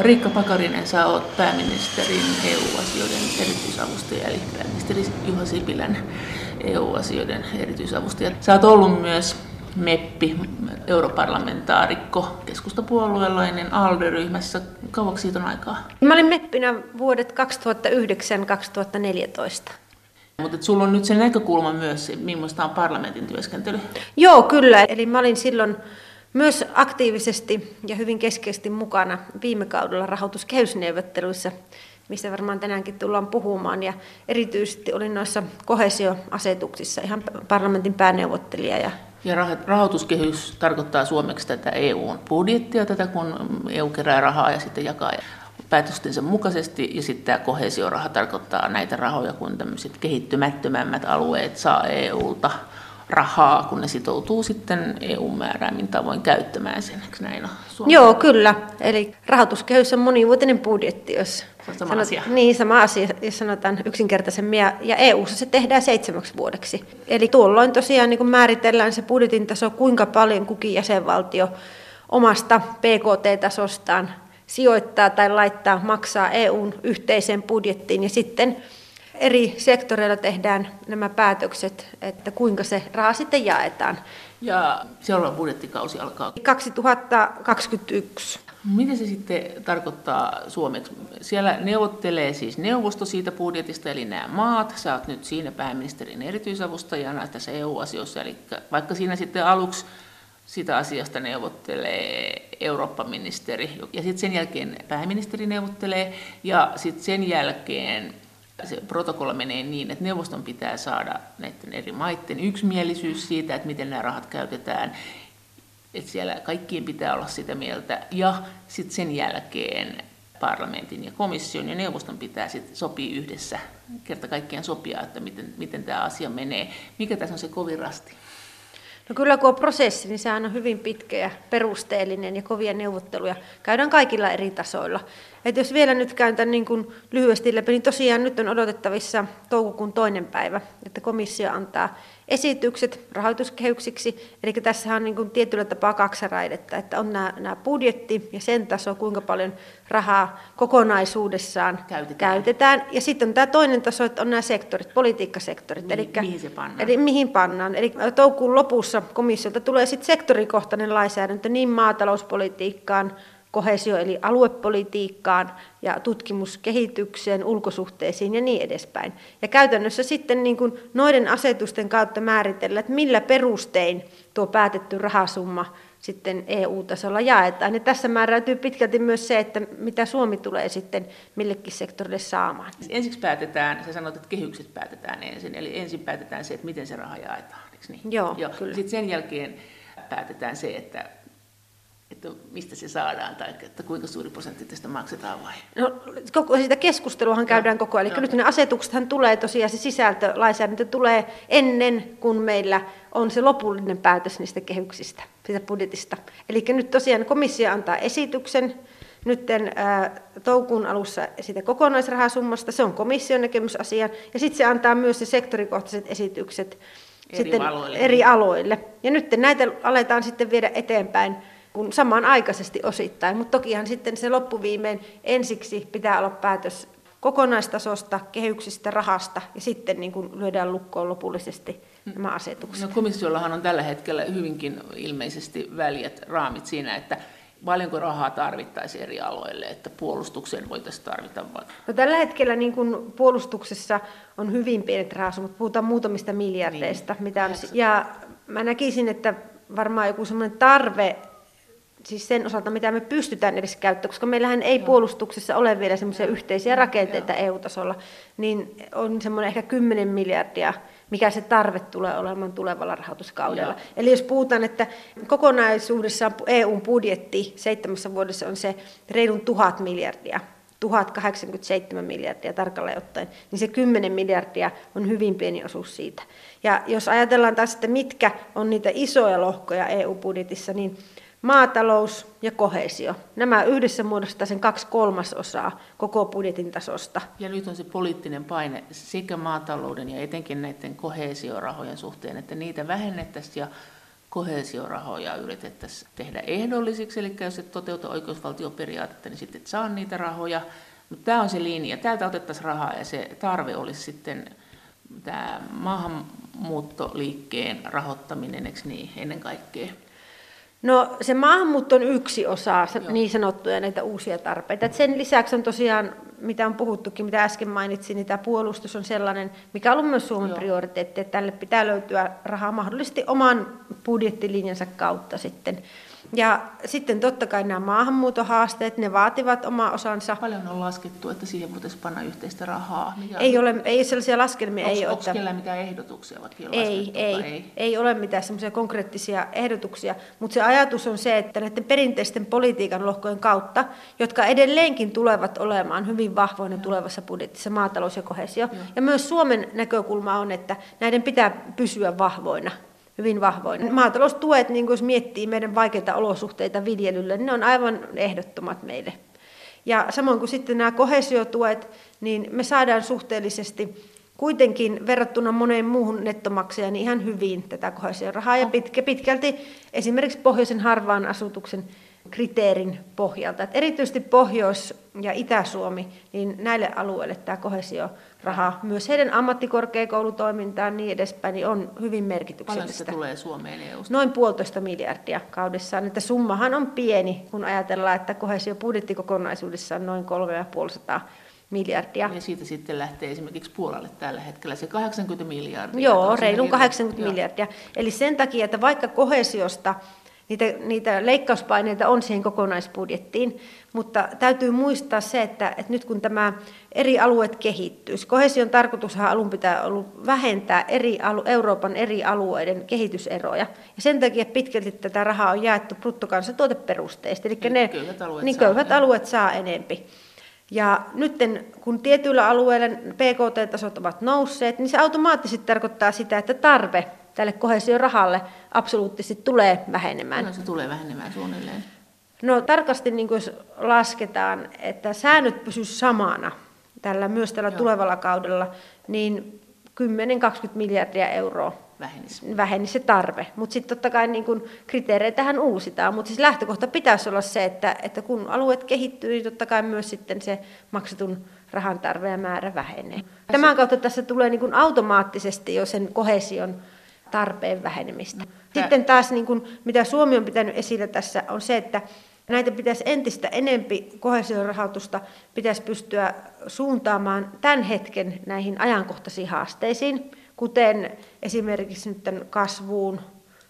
Riikka Pakarinen, sä oot pääministerin EU-asioiden erityisavustaja, eli pääministeri Juha Sipilän EU-asioiden erityisavustaja. Sä oot ollut myös meppi, europarlamentaarikko, keskustapuolueelainen ALDE-ryhmässä. Kauaksi siitä on aikaa? Mä olin meppinä vuodet 2009-2014. Mutta sulla on nyt se näkökulma myös, millaista on parlamentin työskentely. Joo, kyllä. Eli mä olin silloin myös aktiivisesti ja hyvin keskeisesti mukana viime kaudella rahoituskehysneuvotteluissa, mistä varmaan tänäänkin tullaan puhumaan. Ja erityisesti olin noissa kohesioasetuksissa ihan parlamentin pääneuvottelija. Ja, ja rahoituskehys tarkoittaa suomeksi tätä EUn budjettia, tätä kun EU kerää rahaa ja sitten jakaa päätöstensä mukaisesti. Ja sitten tämä kohesioraha tarkoittaa näitä rahoja, kun tämmöiset kehittymättömämmät alueet saa EUlta rahaa, kun ne sitoutuu sitten EU-määräämin tavoin käyttämään sen. Eikö näin ole Suomessa? Joo, kyllä. Eli rahoituskehys on monivuotinen budjetti, jos on sama sanot, asia. Niin, sama asia, jos sanotaan yksinkertaisemmin. Ja, ja EU-ssa se tehdään seitsemäksi vuodeksi. Eli tuolloin tosiaan niin määritellään se budjetin taso, kuinka paljon kukin jäsenvaltio omasta PKT-tasostaan sijoittaa tai laittaa, maksaa EUn yhteiseen budjettiin ja sitten eri sektoreilla tehdään nämä päätökset, että kuinka se raha sitten jaetaan. Ja seuraava budjettikausi alkaa? 2021. Mitä se sitten tarkoittaa suomeksi? Siellä neuvottelee siis neuvosto siitä budjetista, eli nämä maat. Sä oot nyt siinä pääministerin erityisavustajana tässä EU-asioissa, eli vaikka siinä sitten aluksi sitä asiasta neuvottelee Eurooppa-ministeri, ja sitten sen jälkeen pääministeri neuvottelee, ja sitten sen jälkeen se protokolla menee niin, että neuvoston pitää saada näiden eri maiden yksimielisyys siitä, että miten nämä rahat käytetään, että siellä kaikkien pitää olla sitä mieltä, ja sitten sen jälkeen parlamentin ja komission ja neuvoston pitää sitten sopia yhdessä, kerta kaikkiaan sopia, että miten, miten tämä asia menee. Mikä tässä on se kovin rasti? No kyllä kun on prosessi, niin sehän on hyvin pitkä ja perusteellinen ja kovia neuvotteluja käydään kaikilla eri tasoilla. Et jos vielä nyt käyn tämän niin kuin lyhyesti läpi, niin tosiaan nyt on odotettavissa toukokuun toinen päivä, että komissio antaa esitykset rahoituskehyksiksi. Eli tässä on niin kuin tietyllä tapaa kaksi raidetta, että on nämä, nämä budjetti ja sen taso, kuinka paljon rahaa kokonaisuudessaan käytetään. käytetään. Ja sitten on tämä toinen taso, että on nämä sektorit, politiikkasektorit. Mi- eli, mihin se pannaan? Eli mihin pannaan. Eli toukokuun lopussa komissiolta tulee sitten sektorikohtainen lainsäädäntö niin maatalouspolitiikkaan, kohesio- eli aluepolitiikkaan ja tutkimuskehitykseen, ulkosuhteisiin ja niin edespäin. Ja käytännössä sitten niin kuin noiden asetusten kautta määritellä, että millä perustein tuo päätetty rahasumma sitten EU-tasolla jaetaan. Ja tässä määräytyy pitkälti myös se, että mitä Suomi tulee sitten millekin sektorille saamaan. Ensiksi päätetään, sä sanoit, että kehykset päätetään ensin, eli ensin päätetään se, että miten se raha jaetaan, eikö niin? Joo, Joo. kyllä. Sitten sen jälkeen päätetään se, että että mistä se saadaan tai että kuinka suuri prosentti tästä maksetaan vai? No, koko sitä keskusteluahan käydään no, koko ajan. Eli no. nyt ne asetuksethan tulee tosiaan, se sisältö, lainsäädäntö tulee ennen kuin meillä on se lopullinen päätös niistä kehyksistä, siitä budjetista. Eli nyt tosiaan komissio antaa esityksen, nyt toukuun alussa siitä kokonaisrahasummasta, se on komission näkemysasia, ja sitten se antaa myös se sektorikohtaiset esitykset eri sitten aloille. eri aloille. Ja nyt näitä aletaan sitten viedä eteenpäin kun samanaikaisesti osittain, mutta tokihan sitten se loppuviimein ensiksi pitää olla päätös kokonaistasosta, kehyksistä, rahasta ja sitten niin kuin lyödään lukkoon lopullisesti nämä asetukset. No komissiollahan on tällä hetkellä hyvinkin ilmeisesti väljät raamit siinä, että paljonko rahaa tarvittaisiin eri aloille, että puolustukseen voitaisiin tarvita? No, tällä hetkellä niin kuin puolustuksessa on hyvin pienet rahasummat, puhutaan muutamista miljardeista. Niin. Mitä on, ja mä näkisin, että varmaan joku semmoinen tarve siis sen osalta, mitä me pystytään edes käyttämään, koska meillähän ei Joo. puolustuksessa ole vielä semmoisia yhteisiä rakenteita Joo. EU-tasolla, niin on semmoinen ehkä 10 miljardia, mikä se tarve tulee olemaan tulevalla rahoituskaudella. Joo. Eli jos puhutaan, että kokonaisuudessaan EUn budjetti seitsemässä vuodessa on se reilun tuhat miljardia, 1087 miljardia tarkalleen ottaen, niin se 10 miljardia on hyvin pieni osuus siitä. Ja jos ajatellaan taas, että mitkä on niitä isoja lohkoja EU-budjetissa, niin Maatalous ja kohesio. Nämä yhdessä muodostaa sen kaksi kolmasosaa koko budjetin tasosta. Ja nyt on se poliittinen paine sekä maatalouden ja etenkin näiden kohesiorahojen suhteen, että niitä vähennettäisiin ja kohesiorahoja yritettäisiin tehdä ehdollisiksi, eli jos et toteuta oikeusvaltioperiaatetta, niin sitten et saa niitä rahoja. Mutta tämä on se linja. Täältä otettaisiin rahaa ja se tarve olisi sitten tämä maahanmuuttoliikkeen rahoittaminen, eikö niin, ennen kaikkea? No se maahanmuutto on yksi osa Joo. niin sanottuja näitä uusia tarpeita. Et sen lisäksi on tosiaan, mitä on puhuttukin, mitä äsken mainitsin, niin tämä puolustus on sellainen, mikä on ollut myös Suomen Joo. prioriteetti, että tälle pitää löytyä rahaa mahdollisesti oman budjettilinjansa kautta sitten. Ja sitten totta kai nämä maahanmuutohaasteet, ne vaativat oma osansa. Paljon on laskettu, että siihen voitaisiin panna yhteistä rahaa. Mikä ei, ole, ei sellaisia laskelmia. Onks, ei onko että... mitään ehdotuksia vaikka ei, ei, ei, ei ole mitään semmoisia konkreettisia ehdotuksia, mutta se ajatus on se, että näiden perinteisten politiikan lohkojen kautta, jotka edelleenkin tulevat olemaan hyvin vahvoina Joo. tulevassa budjetissa, maatalous ja kohesio. Joo. Ja myös Suomen näkökulma on, että näiden pitää pysyä vahvoina hyvin vahvoin. Maataloustuet, niin jos miettii meidän vaikeita olosuhteita viljelylle, ne on aivan ehdottomat meille. Ja samoin kuin sitten nämä kohesiotuet, niin me saadaan suhteellisesti kuitenkin verrattuna moneen muuhun nettomaksajaan niin ihan hyvin tätä kohesiorahaa ja pitkä, pitkälti esimerkiksi pohjoisen harvaan asutuksen kriteerin pohjalta. Et erityisesti Pohjois- ja Itä-Suomi, niin näille alueille tämä kohesioraha, myös heidän ammattikorkeakoulutoimintaan niin edespäin, niin on hyvin merkityksellistä. Paljon tulee Suomeen eu Noin puolitoista miljardia kaudessaan. Että summahan on pieni, kun ajatellaan, että kohesiobudjetti kokonaisuudessaan on noin 3,5 miljardia. Ja siitä sitten lähtee esimerkiksi Puolalle tällä hetkellä se 80 miljardia. Joo, reilun 80 miljardia. Eli sen takia, että vaikka kohesiosta niitä, niitä leikkauspaineita on siihen kokonaisbudjettiin, mutta täytyy muistaa se, että, että nyt kun tämä eri alueet kehittyy, kohesion tarkoitushan alun pitää ollut vähentää eri alu, Euroopan eri alueiden kehityseroja. Ja sen takia pitkälti tätä rahaa on jaettu bruttokansantuoteperusteisesti, eli ne köyhät alueet, niin köyhät saa, alueet saa enempi. Ja nyt kun tietyillä alueilla PKT-tasot ovat nousseet, niin se automaattisesti tarkoittaa sitä, että tarve tälle kohesiorahalle absoluuttisesti tulee vähenemään. No se tulee vähenemään suunnilleen. No tarkasti niin jos lasketaan, että säännöt pysyisivät samana tällä, myös tällä Joo. tulevalla kaudella, niin 10-20 miljardia euroa vähenisi, vähenisi se tarve. Mutta sitten totta kai niin kun kriteereitähän uusitaan, mutta siis lähtökohta pitäisi olla se, että, että kun alueet kehittyy, niin totta kai myös sitten se maksetun rahan tarve ja määrä vähenee. Tämän kautta tässä tulee niin kun automaattisesti jo sen kohesion tarpeen vähenemistä. Sitten taas, niin kuin, mitä Suomi on pitänyt esillä tässä, on se, että näitä pitäisi entistä enempi kohesiorahoitusta pitäisi pystyä suuntaamaan tämän hetken näihin ajankohtaisiin haasteisiin, kuten esimerkiksi nyt tämän kasvuun,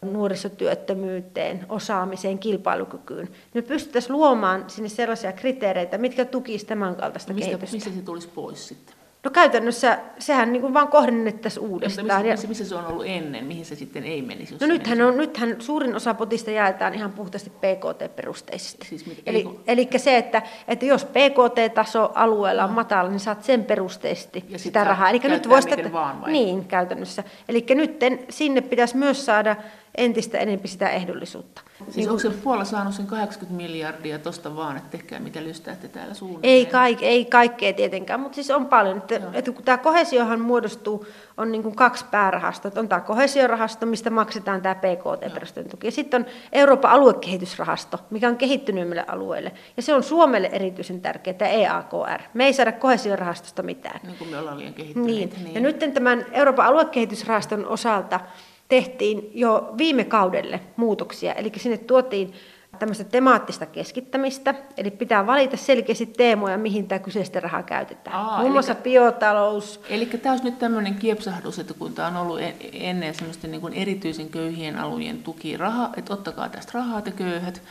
nuorisotyöttömyyteen, osaamiseen, kilpailukykyyn. Me pystyttäisiin luomaan sinne sellaisia kriteereitä, mitkä tukisivat tämän kaltaista mistä, kehitystä. Mistä se tulisi pois sitten? No käytännössä sehän niin kuin vaan kohdennettaisiin uudestaan. No, missä, missä se on ollut ennen, mihin se sitten ei menisi? No nythän, on, nythän suurin osa potista jaetaan ihan puhtaasti PKT-perusteisesti. Siis mit, eli, kun... eli se, että, että jos PKT-taso alueella on matala, niin saat sen perusteisesti ja sitä rahaa. Eli nyt voisi sitä, vaan vai? Niin, käytännössä. Eli nyt sinne pitäisi myös saada entistä enemmän sitä ehdollisuutta. Siis niin onko se Puola saanut sen 80 miljardia tuosta vaan, että tehkää mitä lystäätte täällä suunnilleen? Ei, kaik, ei kaikkea tietenkään, mutta siis on paljon. Että, että kun tämä kohesiohan muodostuu, on niin kuin kaksi päärahastoa. On tämä kohesiorahasto, mistä maksetaan tämä PKT-perusteinen tuki. Ja sitten on Euroopan aluekehitysrahasto, mikä on kehittyneemmille alueille. Ja se on Suomelle erityisen tärkeää, tämä EAKR. Me ei saada kohesiorahastosta mitään. Niin kuin me ollaan liian kehittyneitä. Niin. niin. Ja nyt tämän Euroopan aluekehitysrahaston osalta tehtiin jo viime kaudelle muutoksia, eli sinne tuotiin tämmöistä temaattista keskittämistä, eli pitää valita selkeästi teemoja, mihin tämä kyseistä rahaa käytetään. Aa, Muun muassa eli, biotalous. Eli tämä olisi nyt tämmöinen kiepsahdus, että kun tämä on ollut ennen semmoisten niin erityisen köyhien alueen tukiraha, että ottakaa tästä rahaa te köyhät,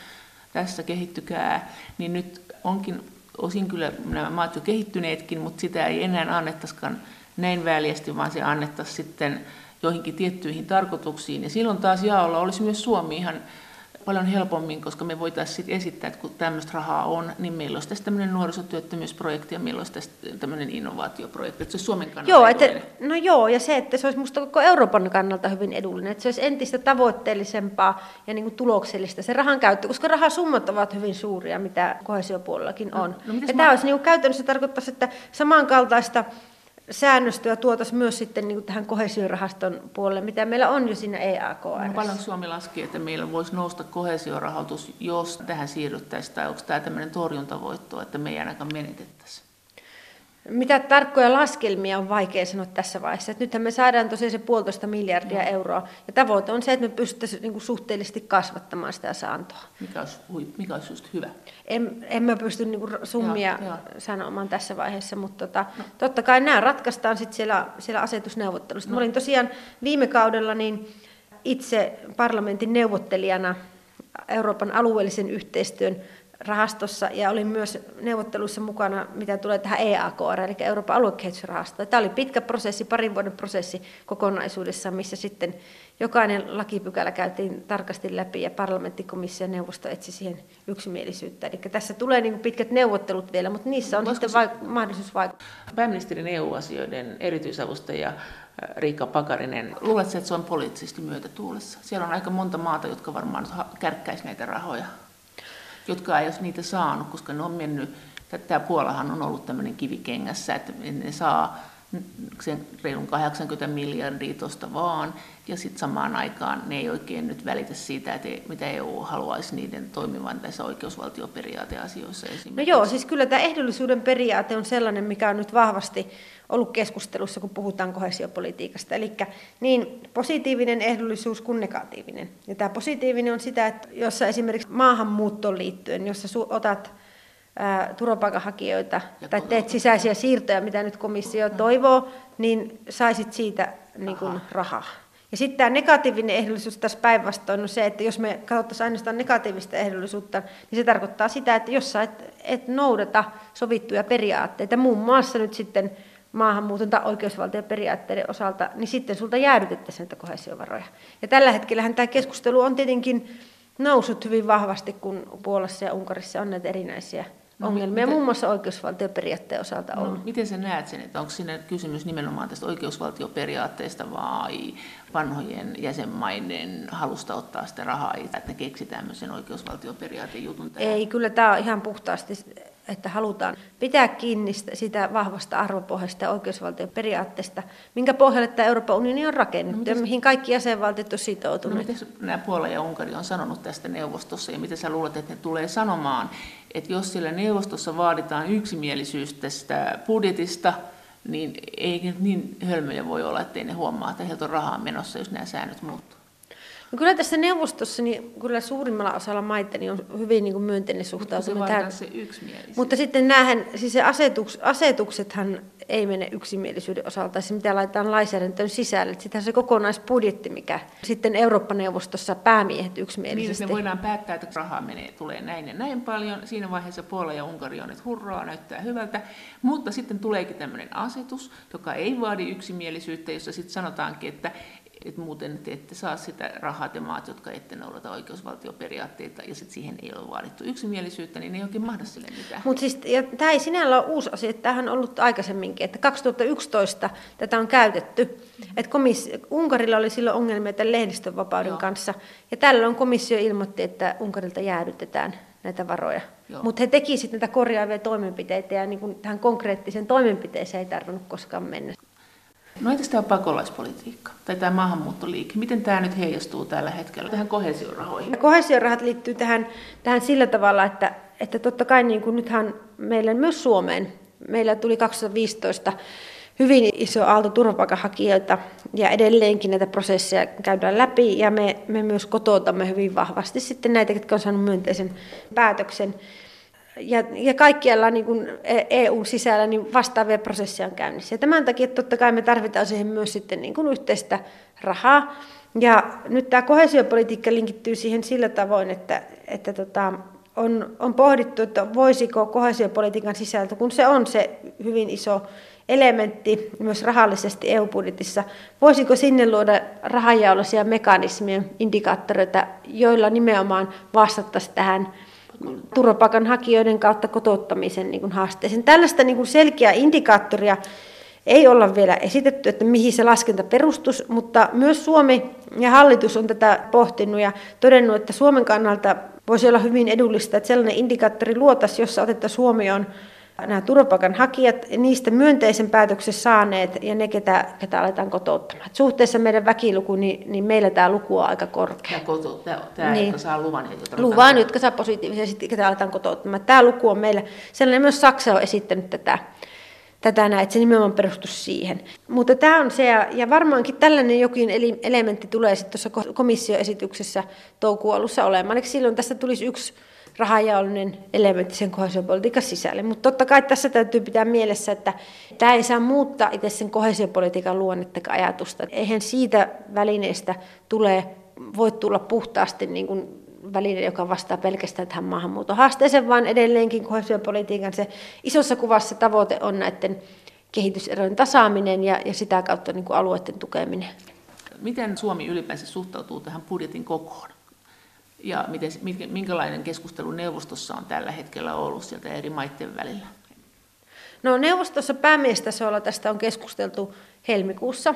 tässä kehittykää, niin nyt onkin osin kyllä nämä maat jo kehittyneetkin, mutta sitä ei enää annettaisikaan näin väljästi, vaan se annettaisiin sitten joihinkin tiettyihin tarkoituksiin. Ja silloin taas jaolla olisi myös Suomi ihan paljon helpommin, koska me voitaisiin sitten esittää, että kun tämmöistä rahaa on, niin meillä olisi tästä tämmöinen nuorisotyöttömyysprojekti ja meillä olisi tästä tämmöinen innovaatioprojekti, että se olisi Suomen kannalta joo, että, No joo, ja se, että se olisi minusta koko Euroopan kannalta hyvin edullinen, että se olisi entistä tavoitteellisempaa ja niin kuin tuloksellista se rahan käyttö, koska rahasummat ovat hyvin suuria, mitä kohesiopuolellakin on. No, no ja mä... tämä olisi niin kuin käytännössä tarkoittaisi, että samankaltaista säännöstöä tuotaisiin myös sitten niin tähän kohesiorahaston puolelle, mitä meillä on jo siinä EAKR. No paljon Suomi laski, että meillä voisi nousta kohesiorahoitus, jos tähän siirryttäisiin, tai onko tämä tämmöinen torjuntavoitto, että me ei ainakaan menetettäisi? Mitä tarkkoja laskelmia on vaikea sanoa tässä vaiheessa. Että nythän me saadaan tosiaan se puolitoista miljardia no. euroa. Ja tavoite on se, että me pystyttäisiin niin suhteellisesti kasvattamaan sitä saantoa. Mikä olisi, mikä olisi just hyvä? En, en mä pysty niin kuin summia ja, ja. sanomaan tässä vaiheessa, mutta tota, no. totta kai nämä ratkaistaan sitten siellä, siellä asetusneuvottelussa. No. Mä olin tosiaan viime kaudella niin itse parlamentin neuvottelijana Euroopan alueellisen yhteistyön rahastossa ja olin myös neuvotteluissa mukana, mitä tulee tähän EAKR, eli Euroopan aluekehitysrahasto. Tämä oli pitkä prosessi, parin vuoden prosessi kokonaisuudessa, missä sitten jokainen lakipykälä käytiin tarkasti läpi ja parlamenttikomissio ja neuvosto etsi siihen yksimielisyyttä. Eli tässä tulee niin pitkät neuvottelut vielä, mutta niissä on Voisiko sitten vaik- mahdollisuus vaikuttaa. Pääministerin EU-asioiden erityisavustaja Riikka Pakarinen, luuletko, että se on poliittisesti myötätuulessa? Siellä on aika monta maata, jotka varmaan kärkkäisi näitä rahoja jotka ei olisi niitä saanut, koska ne on mennyt, tämä Puolahan on ollut tämmöinen kivikengässä, että ne saa sen reilun 80 miljardia tuosta vaan, ja sitten samaan aikaan ne ei oikein nyt välitä siitä, että mitä EU haluaisi niiden toimivan tässä oikeusvaltioperiaateasioissa esimerkiksi. No joo, siis kyllä tämä ehdollisuuden periaate on sellainen, mikä on nyt vahvasti ollut keskustelussa, kun puhutaan kohesiopolitiikasta. Eli niin positiivinen ehdollisuus kuin negatiivinen. Ja tämä positiivinen on sitä, että jossa esimerkiksi maahanmuuttoon liittyen, jossa otat turvapaikanhakijoita ja tai teet sisäisiä siirtoja, mitä nyt komissio toivoo, niin saisit siitä niin kuin, rahaa. Ja sitten tämä negatiivinen ehdollisuus tässä päinvastoin on se, että jos me katsottaisiin ainoastaan negatiivista ehdollisuutta, niin se tarkoittaa sitä, että jos sä et, et noudata sovittuja periaatteita, muun muassa nyt sitten maahanmuuton tai oikeusvaltioperiaatteiden osalta, niin sitten sulta jäädytettäisiin näitä kohesiovaroja. Ja tällä hetkellä tämä keskustelu on tietenkin noussut hyvin vahvasti, kun Puolassa ja Unkarissa on näitä erinäisiä no, ongelmia, miten, muun muassa oikeusvaltioperiaatteen osalta no, on. Miten sä näet sen, että onko siinä kysymys nimenomaan tästä oikeusvaltioperiaatteesta vai vanhojen jäsenmaiden halusta ottaa sitä rahaa, että ne keksi tämmöisen oikeusvaltioperiaatejutun tähän? Ei, kyllä tämä on ihan puhtaasti että halutaan pitää kiinni sitä vahvasta arvopohjasta ja oikeusvaltion periaatteesta, minkä pohjalle tämä Euroopan unioni on rakennettu no, ja mihin kaikki jäsenvaltiot on sitoutuneet. No, miten nämä Puola ja Unkari on sanonut tästä neuvostossa ja miten sä luulet, että ne tulee sanomaan, että jos siellä neuvostossa vaaditaan yksimielisyys tästä budjetista, niin ei niin hölmöjä voi olla, ettei ne huomaa, että heiltä on rahaa menossa, jos nämä säännöt muuttuu. No kyllä tässä neuvostossa niin kyllä suurimmalla osalla maita niin on hyvin niin kuin myönteinen suhtautuminen tähän. Se Mutta sitten näähän, siis se asetuks, asetuksethan ei mene yksimielisyyden osalta, se mitä laitetaan lainsäädäntöön sisälle. Sitten se kokonaisbudjetti, mikä sitten Eurooppa-neuvostossa päämiehet yksimielisesti. Niin, me voidaan päättää, että rahaa menee, tulee näin ja näin paljon. Siinä vaiheessa Puola ja Unkari on, että hurraa, näyttää hyvältä. Mutta sitten tuleekin tämmöinen asetus, joka ei vaadi yksimielisyyttä, jossa sitten sanotaankin, että että muuten te ette saa sitä rahaa te maat, jotka ette noudata oikeusvaltioperiaatteita, ja sitten siihen ei ole vaadittu yksimielisyyttä, niin ei oikein mahda sille mitään. Mutta siis, tämä ei sinällä ole uusi asia, että tämähän on ollut aikaisemminkin, että 2011 tätä on käytetty, mm-hmm. että komissi- Unkarilla oli silloin ongelmia tämän lehdistönvapauden Joo. kanssa, ja tällöin komissio ilmoitti, että Unkarilta jäädytetään näitä varoja. Mutta he tekivät näitä korjaavia toimenpiteitä, ja niin tähän konkreettiseen toimenpiteeseen ei tarvinnut koskaan mennä. No entäs tämä pakolaispolitiikka tai tämä maahanmuuttoliike? Miten tämä nyt heijastuu tällä hetkellä tähän kohesiorahoihin? Kohesiorahat liittyy tähän, tähän sillä tavalla, että, että totta kai niin kuin nythän meillä myös Suomeen, meillä tuli 2015 hyvin iso aalto turvapaikanhakijoita ja edelleenkin näitä prosesseja käydään läpi ja me, me myös kotoutamme hyvin vahvasti sitten näitä, jotka on saanut myönteisen päätöksen ja, ja kaikkialla niin kuin EU-sisällä niin vastaavia prosesseja on käynnissä. Ja tämän takia totta kai me tarvitaan siihen myös sitten niin kuin yhteistä rahaa. Ja nyt tämä kohesiopolitiikka linkittyy siihen sillä tavoin, että, että tota, on, on pohdittu, että voisiko kohesiopolitiikan sisältö, kun se on se hyvin iso elementti myös rahallisesti EU-budjetissa, voisiko sinne luoda rahanjaollisia mekanismia, indikaattoreita, joilla nimenomaan vastattaisiin tähän turvapaikanhakijoiden kautta kotouttamisen niin kuin haasteeseen. Tällaista niin kuin selkeää indikaattoria ei olla vielä esitetty, että mihin se laskenta perustus, mutta myös Suomi ja hallitus on tätä pohtinut ja todennut, että Suomen kannalta voisi olla hyvin edullista, että sellainen indikaattori luotaisiin, jossa otettaisiin huomioon nämä turvapaikanhakijat, niistä myönteisen päätöksen saaneet ja ne, ketä, ketä aletaan kotouttamaan. Et suhteessa meidän väkiluku, niin, niin meillä tämä luku on aika korkea. Tämä, tämä niin. jotka saa luvan. Jotka luvan, jotka saa positiivisia, sitten ketä aletaan kotouttamaan. Tämä luku on meillä, sellainen myös Saksa on esittänyt tätä tätä näin, että se nimenomaan perustuu siihen. Mutta tämä on se, ja varmaankin tällainen jokin elementti tulee sitten tuossa komissioesityksessä toukokuun alussa olemaan. Eli silloin tästä tulisi yksi rahajaollinen elementti sen kohesiopolitiikan sisälle. Mutta totta kai tässä täytyy pitää mielessä, että tämä ei saa muuttaa itse sen kohesiopolitiikan luonnetta ajatusta. Eihän siitä välineestä tule, voi tulla puhtaasti niin kuin väline, joka vastaa pelkästään tähän maahanmuuton haasteeseen, vaan edelleenkin kohesiopolitiikan se isossa kuvassa tavoite on näiden kehityserojen tasaaminen ja, ja sitä kautta niin kuin alueiden tukeminen. Miten Suomi ylipäänsä suhtautuu tähän budjetin kokoon? Ja miten, minkälainen keskustelu neuvostossa on tällä hetkellä ollut sieltä eri maiden välillä? No neuvostossa päämiestasolla tästä on keskusteltu helmikuussa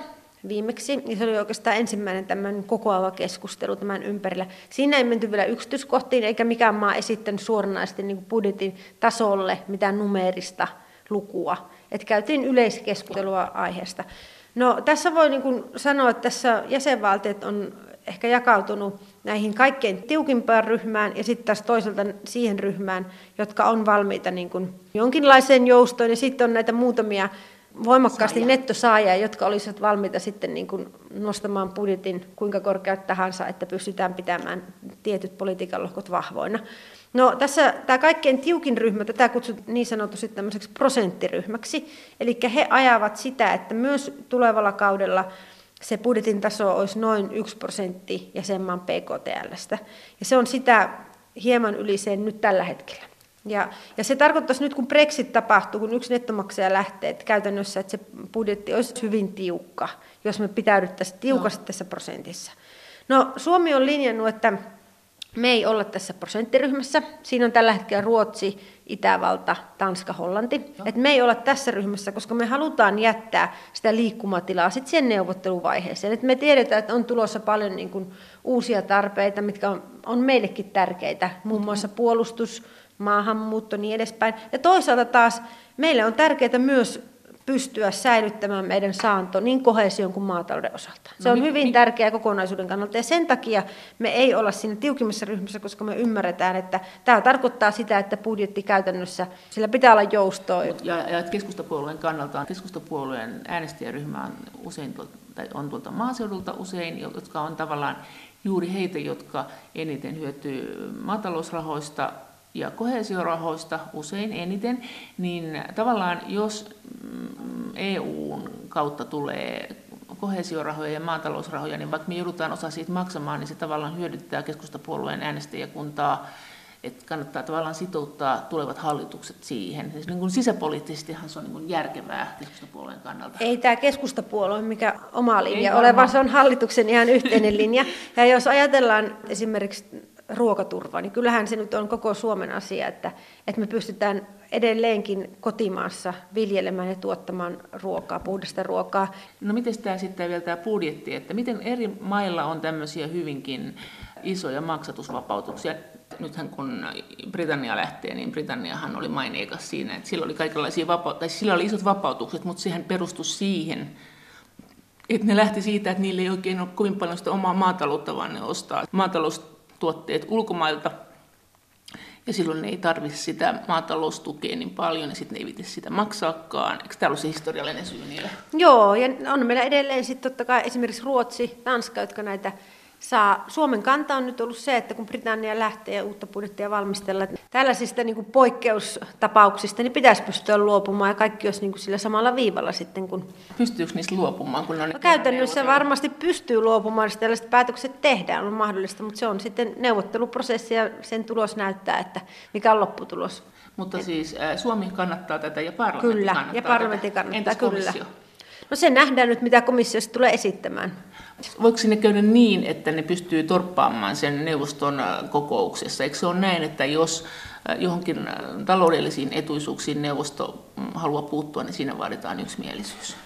viimeksi, niin se oli oikeastaan ensimmäinen tämän kokoava keskustelu tämän ympärillä. Siinä ei menty vielä yksityiskohtiin, eikä mikään maa esittänyt suoranaisesti niin budjetin tasolle mitään numeerista lukua. Että käytiin yleiskeskustelua aiheesta. No, tässä voi niin kuin sanoa, että tässä jäsenvaltiot on ehkä jakautunut näihin kaikkein tiukimpaan ryhmään ja sitten taas toisaalta siihen ryhmään, jotka on valmiita niin kuin jonkinlaiseen joustoon. Ja sitten on näitä muutamia voimakkaasti Saaja. nettosaajia, jotka olisivat valmiita sitten niin kuin nostamaan budjetin kuinka korkeat tahansa, että pystytään pitämään tietyt politiikan lohkot vahvoina. No tässä tämä kaikkein tiukin ryhmä, tätä kutsut niin sanotusti tämmöiseksi prosenttiryhmäksi, eli he ajavat sitä, että myös tulevalla kaudella se budjetin taso olisi noin 1 prosentti jäsenmaan PKTLstä. Ja se on sitä hieman yli sen nyt tällä hetkellä. Ja, ja se tarkoittaisi nyt, kun Brexit tapahtuu, kun yksi nettomaksaja lähtee, että käytännössä että se budjetti olisi hyvin tiukka, jos me pitäydyttäisiin tiukasti no. tässä prosentissa. No Suomi on linjannut, että me ei olla tässä prosenttiryhmässä. Siinä on tällä hetkellä Ruotsi, Itävalta, Tanska, Hollanti. No. Et me ei olla tässä ryhmässä, koska me halutaan jättää sitä liikkumatilaa sitten siihen neuvotteluvaiheeseen. Et me tiedetään, että on tulossa paljon niin kuin, uusia tarpeita, mitkä on, on meillekin tärkeitä, muun muassa puolustus, maahanmuutto niin edespäin. Ja toisaalta taas meille on tärkeää myös pystyä säilyttämään meidän saanto niin kohesion kuin maatalouden osalta. Se no, on hyvin tärkeää kokonaisuuden kannalta ja sen takia me ei olla siinä tiukimmassa ryhmässä, koska me ymmärretään, että tämä tarkoittaa sitä, että budjetti käytännössä, sillä pitää olla joustoa. Ja, ja keskustapuolueen kannalta keskustapuolueen äänestäjäryhmä on usein tuolta, tai on tuolta maaseudulta usein, jotka on tavallaan juuri heitä, jotka eniten hyötyy maatalousrahoista ja kohesiorahoista usein eniten, niin tavallaan jos mm, EUn kautta tulee kohesiorahoja ja maatalousrahoja, niin vaikka me joudutaan osa siitä maksamaan, niin se tavallaan hyödyttää keskustapuolueen äänestäjäkuntaa, että kannattaa tavallaan sitouttaa tulevat hallitukset siihen. Siis niin kuin sisäpoliittisestihan se on niin kuin järkevää keskustapuolueen kannalta. Ei tämä keskustapuolue mikä oma linja ole, vaan se on hallituksen ihan yhteinen linja. Ja jos ajatellaan esimerkiksi ruokaturva, niin kyllähän se nyt on koko Suomen asia, että, että me pystytään edelleenkin kotimaassa viljelemään ja tuottamaan ruokaa, puhdasta ruokaa. No miten tämä sitten vielä tämä budjetti, että miten eri mailla on tämmöisiä hyvinkin isoja maksatusvapautuksia? Nythän kun Britannia lähtee, niin Britanniahan oli maineikas siinä, että sillä oli kaikenlaisia vapa- tai sillä oli isot vapautukset, mutta sehän perustui siihen, että ne lähti siitä, että niillä ei oikein ole kovin paljon sitä omaa maataloutta, vaan ne ostaa maatalous tuotteet ulkomailta. Ja silloin ne ei tarvitse sitä maataloustukea niin paljon, ja sitten ne ei viitsi sitä maksaakaan. Eikö tämä ollut se historiallinen syy niille? Joo, ja on meillä edelleen sitten totta kai esimerkiksi Ruotsi, Tanska, jotka näitä saa. Suomen kanta on nyt ollut se, että kun Britannia lähtee ja uutta budjettia valmistella, että tällaisista niin kuin poikkeustapauksista niin pitäisi pystyä luopumaan ja kaikki olisi niin kuin sillä samalla viivalla sitten. Kun... Pystyykö niistä luopumaan? Kun on no, käytännössä varmasti pystyy luopumaan, jos tällaiset päätökset tehdään, on mahdollista, mutta se on sitten neuvotteluprosessi ja sen tulos näyttää, että mikä on lopputulos. Mutta siis Suomi kannattaa tätä ja parlamentti kyllä, kannattaa ja parlamentti tätä. kannattaa, Entäs kyllä. Komissio? No se nähdään nyt, mitä komissiosta tulee esittämään. Voiko sinne käydä niin, että ne pystyy torppaamaan sen neuvoston äh, kokouksessa? Eikö se ole näin, että jos äh, johonkin äh, taloudellisiin etuisuuksiin neuvosto mm, haluaa puuttua, niin siinä vaaditaan yksimielisyys?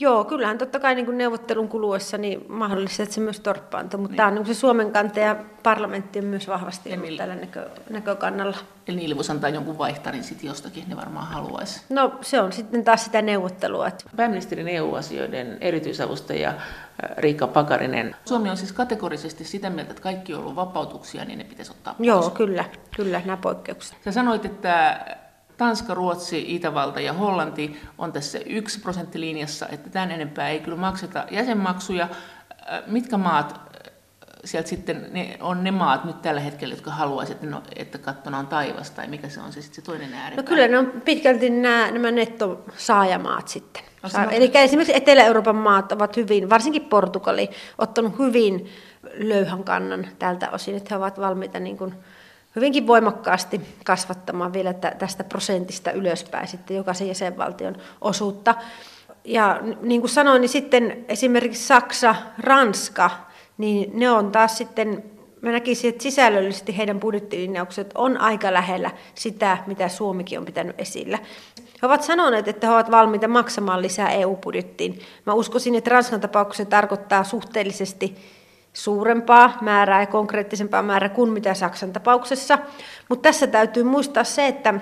Joo, kyllähän totta kai niin neuvottelun kuluessa niin mahdollista, että se myös torppaantuu, mutta niin. tämä on niin se Suomen kante ja parlamentti on myös vahvasti ollut tällä näkö, näkökannalla. Eli niille voisi antaa jonkun vaihtarin sitten jostakin, ne varmaan haluaisi. No se on sitten taas sitä neuvottelua. Pääministerin EU-asioiden erityisavustaja äh, Riikka Pakarinen. Suomi on siis kategorisesti sitä mieltä, että kaikki on ollut vapautuksia, niin ne pitäisi ottaa pois. Joo, kyllä, kyllä nämä poikkeukset. Sä sanoit, että Tanska, Ruotsi, Itävalta ja Hollanti on tässä yksi prosenttilinjassa, että tämän enempää ei kyllä makseta jäsenmaksuja. Äh, mitkä maat äh, sieltä sitten ne on ne maat nyt tällä hetkellä, jotka haluaisivat, että, no, että kattona on taivas, tai mikä se on se, sitten se toinen ääripää? No kyllä ne on pitkälti nämä, nämä nettosaajamaat sitten. No, Sa- Eli esimerkiksi Etelä-Euroopan maat ovat hyvin, varsinkin Portugali, ottanut hyvin löyhän kannan tältä osin, että he ovat valmiita niin kuin hyvinkin voimakkaasti kasvattamaan vielä tästä prosentista ylöspäin sitten jokaisen jäsenvaltion osuutta. Ja niin kuin sanoin, niin sitten esimerkiksi Saksa, Ranska, niin ne on taas sitten, mä näkisin, että sisällöllisesti heidän budjettilinjaukset on aika lähellä sitä, mitä Suomikin on pitänyt esillä. He ovat sanoneet, että he ovat valmiita maksamaan lisää EU-budjettiin. Mä uskoisin, että Ranskan tapauksessa tarkoittaa suhteellisesti suurempaa määrää ja konkreettisempaa määrää kuin mitä Saksan tapauksessa. Mutta tässä täytyy muistaa se, että,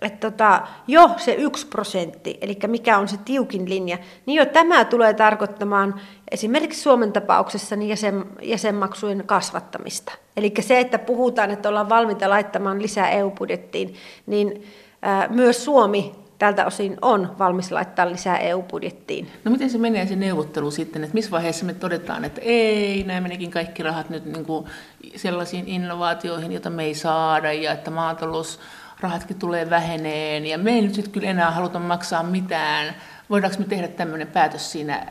että tota, jo se yksi prosentti, eli mikä on se tiukin linja, niin jo tämä tulee tarkoittamaan esimerkiksi Suomen tapauksessa niin jäsen, jäsenmaksujen kasvattamista. Eli se, että puhutaan, että ollaan valmiita laittamaan lisää EU-budjettiin, niin ää, myös Suomi tältä osin on valmis laittaa lisää EU-budjettiin. No miten se menee se neuvottelu sitten, että missä vaiheessa me todetaan, että ei, näin menikin kaikki rahat nyt niin kuin sellaisiin innovaatioihin, joita me ei saada ja että maatalousrahatkin tulee väheneen ja me ei nyt sitten kyllä enää haluta maksaa mitään. Voidaanko me tehdä tämmöinen päätös siinä äh,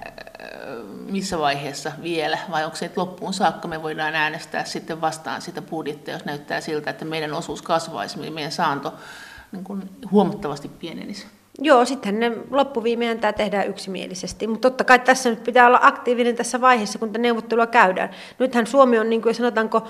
missä vaiheessa vielä, vai onko se, että loppuun saakka me voidaan äänestää sitten vastaan sitä budjettia, jos näyttää siltä, että meidän osuus kasvaisi, meidän saanto niin kuin huomattavasti pienenisi. Joo, sitten ne loppuviimein tämä tehdään yksimielisesti, mutta totta kai tässä nyt pitää olla aktiivinen tässä vaiheessa, kun neuvottelua käydään. Nythän Suomi on, niin kuin sanotaanko,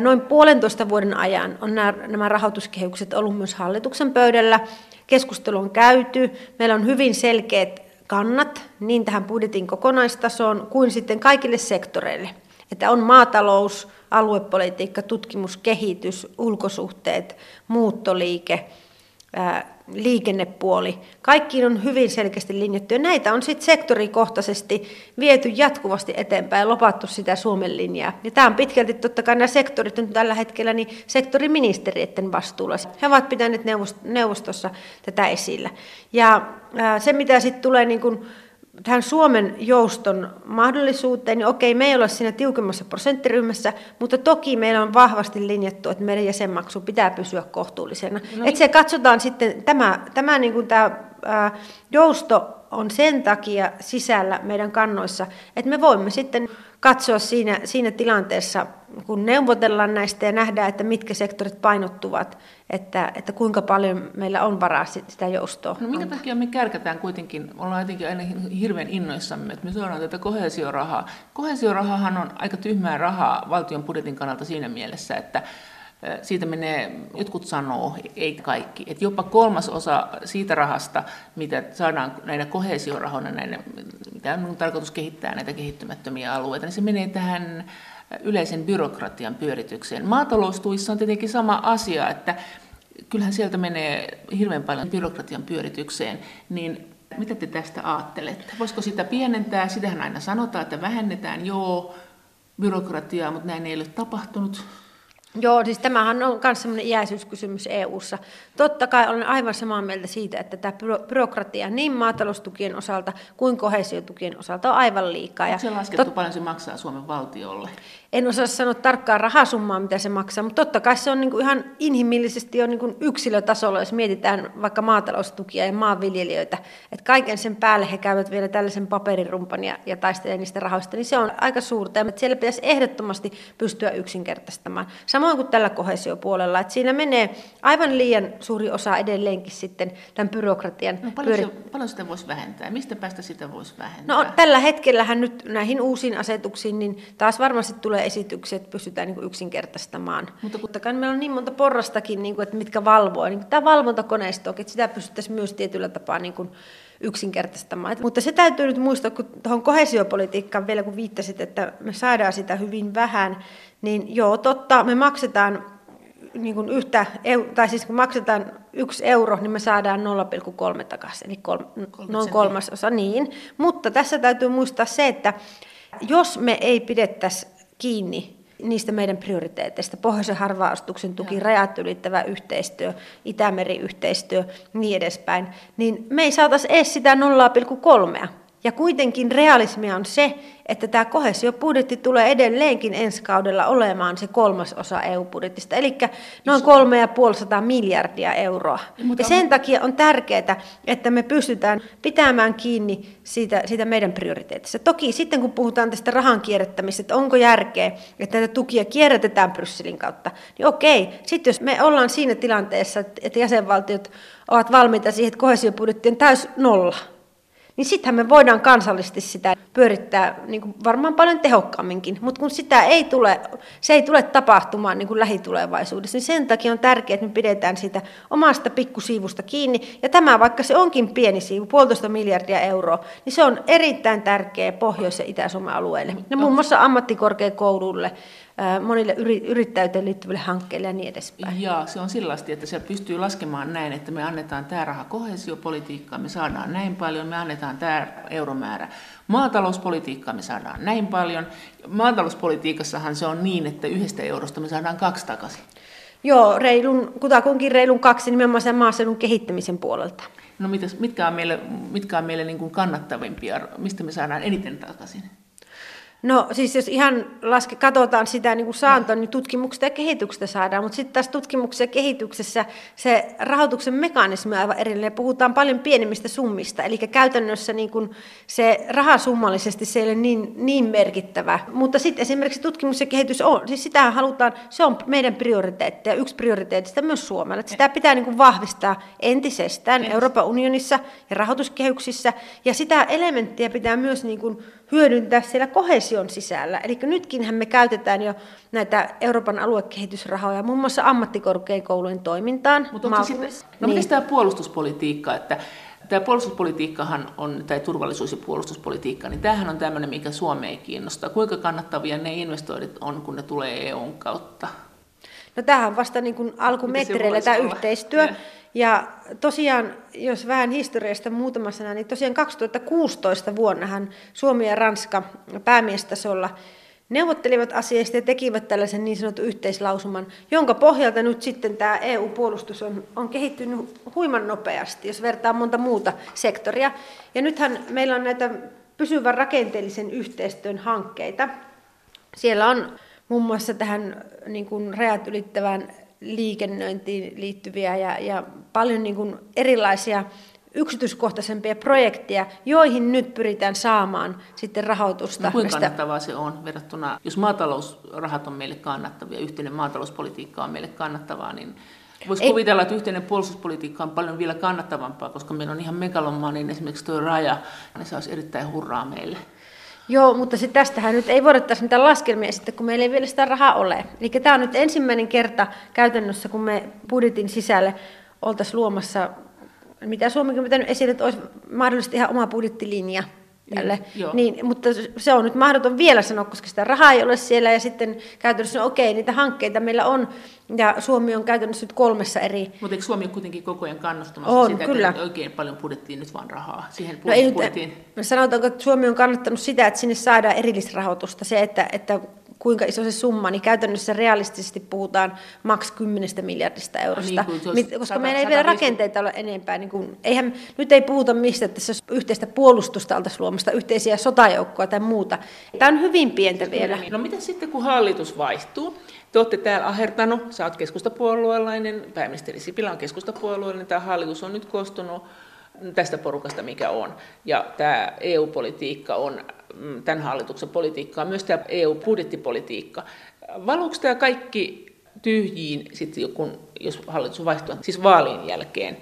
noin puolentoista vuoden ajan on nämä, nämä rahoituskehykset ollut myös hallituksen pöydällä. Keskustelu on käyty, meillä on hyvin selkeät kannat niin tähän budjetin kokonaistasoon kuin sitten kaikille sektoreille. Että on maatalous, aluepolitiikka, tutkimus, kehitys, ulkosuhteet, muuttoliike, liikennepuoli. Kaikkiin on hyvin selkeästi linjattu ja näitä on sitten sektorikohtaisesti viety jatkuvasti eteenpäin ja lopattu sitä Suomen linjaa. Ja tämä on pitkälti totta kai nämä sektorit on tällä hetkellä niin sektoriministeriöiden vastuulla. He ovat pitäneet neuvostossa tätä esillä. Ja se mitä sitten tulee niin kuin tähän Suomen jouston mahdollisuuteen, niin okei, me ei ole siinä tiukemmassa prosenttiryhmässä, mutta toki meillä on vahvasti linjattu, että meidän jäsenmaksu pitää pysyä kohtuullisena. No, että se katsotaan sitten, tämä, tämä, niin kuin tämä ää, jousto on sen takia sisällä meidän kannoissa, että me voimme sitten katsoa siinä, siinä tilanteessa, kun neuvotellaan näistä ja nähdään, että mitkä sektorit painottuvat, että, että kuinka paljon meillä on varaa sitä joustoa. No minkä takia me kärkätään kuitenkin, ollaan jotenkin aina hirveän innoissamme, että me saadaan tätä kohesiorahaa. Kohesiorahahan on aika tyhmää rahaa valtion budjetin kannalta siinä mielessä, että siitä menee, jotkut sanoo, ei kaikki, että jopa kolmas osa siitä rahasta, mitä saadaan näitä kohesiorahoina, näiden, mitä on tarkoitus kehittää näitä kehittymättömiä alueita, niin se menee tähän yleisen byrokratian pyöritykseen. Maataloustuissa on tietenkin sama asia, että kyllähän sieltä menee hirveän paljon byrokratian pyöritykseen, niin mitä te tästä ajattelette? Voisiko sitä pienentää? Sitähän aina sanotaan, että vähennetään, joo, byrokratiaa, mutta näin ei ole tapahtunut. Joo, siis tämähän on myös sellainen iäisyyskysymys EU-ssa. Totta kai olen aivan samaa mieltä siitä, että tämä byrokratia niin maataloustukien osalta kuin kohesiotukien osalta on aivan liikaa. Onko se laskettu tot... paljon se maksaa Suomen valtiolle? En osaa sanoa tarkkaa rahasummaa, mitä se maksaa, mutta totta kai se on niinku ihan inhimillisesti jo niinku yksilötasolla, jos mietitään vaikka maataloustukia ja maanviljelijöitä, että kaiken sen päälle he käyvät vielä tällaisen paperirumpan ja, ja taistelevat niistä rahoista, niin se on aika suurta. Ja siellä pitäisi ehdottomasti pystyä yksinkertaistamaan. Samoin samoin kuin tällä kohesiopuolella, että siinä menee aivan liian suuri osa edelleenkin sitten tämän byrokratian no, paljon, pyöri... se, paljon sitä voisi vähentää? Mistä päästä sitä voisi vähentää? No tällä hetkellähän nyt näihin uusiin asetuksiin, niin taas varmasti tulee esityksiä, että pystytään niin kuin yksinkertaistamaan. Mutta kun meillä on niin monta porrastakin, niin kuin, että mitkä valvoo, niin tämä valvontakoneisto, että sitä pystyttäisiin myös tietyllä tapaa niin kuin yksinkertaistamaan. Mutta se täytyy nyt muistaa, kun tuohon kohesiopolitiikkaan vielä kun viittasit, että me saadaan sitä hyvin vähän, niin joo, totta, me maksetaan niin kuin yhtä, tai siis kun maksetaan yksi euro, niin me saadaan 0,3 takaisin, eli kol, noin kolmasosa, niin. Mutta tässä täytyy muistaa se, että jos me ei pidettäisi kiinni niistä meidän prioriteeteista, pohjoisen harvaastuksen tuki, rajat ylittävä yhteistyö, Itämeri-yhteistyö, niin edespäin, niin me ei saataisi edes sitä 0,3. Ja kuitenkin realismia on se, että tämä kohesiobudjetti tulee edelleenkin ensi kaudella olemaan se kolmas osa EU-budjetista, eli noin 3,5 miljardia euroa. Ja sen takia on tärkeää, että me pystytään pitämään kiinni siitä, siitä meidän prioriteetista. Toki sitten kun puhutaan tästä rahan kierrättämisestä, että onko järkeä, että näitä tukia kierrätetään Brysselin kautta, niin okei. Sitten jos me ollaan siinä tilanteessa, että jäsenvaltiot ovat valmiita siihen, että kohesiobudjetti on täys nolla, niin sittenhän me voidaan kansallisesti sitä pyörittää niin kuin varmaan paljon tehokkaamminkin. Mutta kun sitä ei tule, se ei tule tapahtumaan niin kuin lähitulevaisuudessa, niin sen takia on tärkeää, että me pidetään sitä omasta pikkusiivusta kiinni. Ja tämä, vaikka se onkin pieni siivu, puolitoista miljardia euroa, niin se on erittäin tärkeä Pohjois- ja Itä-Suomen alueelle. Ja muun muassa ammattikorkeakoululle, monille yrittäjyyteen liittyville hankkeille ja niin edespäin. Ja se on sellaista, että se pystyy laskemaan näin, että me annetaan tämä raha kohesiopolitiikkaan, me saadaan näin paljon, me annetaan tämä euromäärä maatalouspolitiikkaan, me saadaan näin paljon. Maatalouspolitiikassahan se on niin, että yhdestä eurosta me saadaan kaksi takaisin. Joo, reilun, kutakuinkin reilun kaksi nimenomaan sen maaseudun kehittämisen puolelta. No mitäs, mitkä on meille, mitkä on meille niin kuin kannattavimpia, mistä me saadaan eniten takaisin? No siis jos ihan laske, katsotaan sitä niin kuin saantoa, niin tutkimuksesta ja kehityksestä saadaan, mutta sitten taas tutkimuksessa ja kehityksessä se rahoituksen mekanismi on aivan erillinen. Puhutaan paljon pienemmistä summista, eli käytännössä niin kuin se rahasummallisesti se ei ole niin, niin merkittävä. Mutta sitten esimerkiksi tutkimus ja kehitys on, siis sitä halutaan, se on meidän prioriteetti ja yksi prioriteetista myös Suomella. Että sitä pitää niin kuin vahvistaa entisestään Euroopan unionissa ja rahoituskehyksissä, ja sitä elementtiä pitää myös niin kuin hyödyntää siellä kohesion sisällä. Eli nytkinhän me käytetään jo näitä Euroopan aluekehitysrahoja muun muassa ammattikorkeakoulujen toimintaan. Mutta sitten, no niin. tämä puolustuspolitiikka, että Tämä puolustuspolitiikkahan on, tai turvallisuus- ja puolustuspolitiikka, niin tämähän on tämmöinen, mikä Suomea ei kiinnosta. Kuinka kannattavia ne investoinnit on, kun ne tulee EUn kautta? No tämähän on vasta niin kuin alkumetreillä tämä olla? yhteistyö. Ja. ja tosiaan, jos vähän historiasta muutama sana, niin tosiaan 2016 vuonnahan Suomi ja Ranska päämiestasolla neuvottelivat asiasta ja tekivät tällaisen niin sanotun yhteislausuman, jonka pohjalta nyt sitten tämä EU-puolustus on, on kehittynyt huiman nopeasti, jos vertaa monta muuta sektoria. Ja nythän meillä on näitä pysyvän rakenteellisen yhteistyön hankkeita. Siellä on muun muassa tähän niin kuin rajat ylittävään liikennöintiin liittyviä ja, ja paljon niin kuin erilaisia yksityiskohtaisempia projekteja, joihin nyt pyritään saamaan sitten rahoitusta. No, kuinka kannattavaa se on verrattuna, jos maatalousrahat on meille kannattavia, yhteinen maatalouspolitiikka on meille kannattavaa, niin Voisi kuvitella, että yhteinen puolustuspolitiikka on paljon vielä kannattavampaa, koska meillä on ihan megalomanin esimerkiksi tuo raja, niin se olisi erittäin hurraa meille. Joo, mutta sitten tästähän nyt ei voida taas mitään laskelmia sitten, kun meillä ei vielä sitä rahaa ole. Eli tämä on nyt ensimmäinen kerta käytännössä, kun me budjetin sisälle oltaisiin luomassa, mitä Suomikin on pitänyt esille, että olisi mahdollisesti ihan oma budjettilinja tälle. Niin, niin, mutta se on nyt mahdoton vielä sanoa, koska sitä rahaa ei ole siellä ja sitten käytännössä, no okei, niitä hankkeita meillä on ja Suomi on käytännössä nyt kolmessa eri... Mutta eikö Suomi ole kuitenkin koko ajan kannustamassa on, sitä, kyllä. että oikein paljon budjettiin nyt vaan rahaa siihen no ei nyt, sanotaanko, että Suomi on kannattanut sitä, että sinne saadaan erillisrahoitusta, se, että, että kuinka iso se summa, niin käytännössä realistisesti puhutaan maks 10 miljardista eurosta, niin, koska 100, meillä ei vielä rakenteita ole enempää. Niin kuin, eihän, nyt ei puhuta mistä tässä yhteistä puolustusta oltaisiin luomasta, yhteisiä sotajoukkoja tai muuta. Tämä on hyvin pientä vielä. No mitä sitten, kun hallitus vaihtuu? Te olette täällä ahertanut, sä oot keskustapuolueelainen, pääministeri Sipilä on keskustapuolueellinen, tämä hallitus on nyt koostunut tästä porukasta, mikä on. Ja tämä EU-politiikka on mm, tämän hallituksen politiikkaa, myös tämä EU-budjettipolitiikka. Valuuko tämä kaikki tyhjiin, sitten kun, jos hallitus vaihtuu, siis vaalien jälkeen,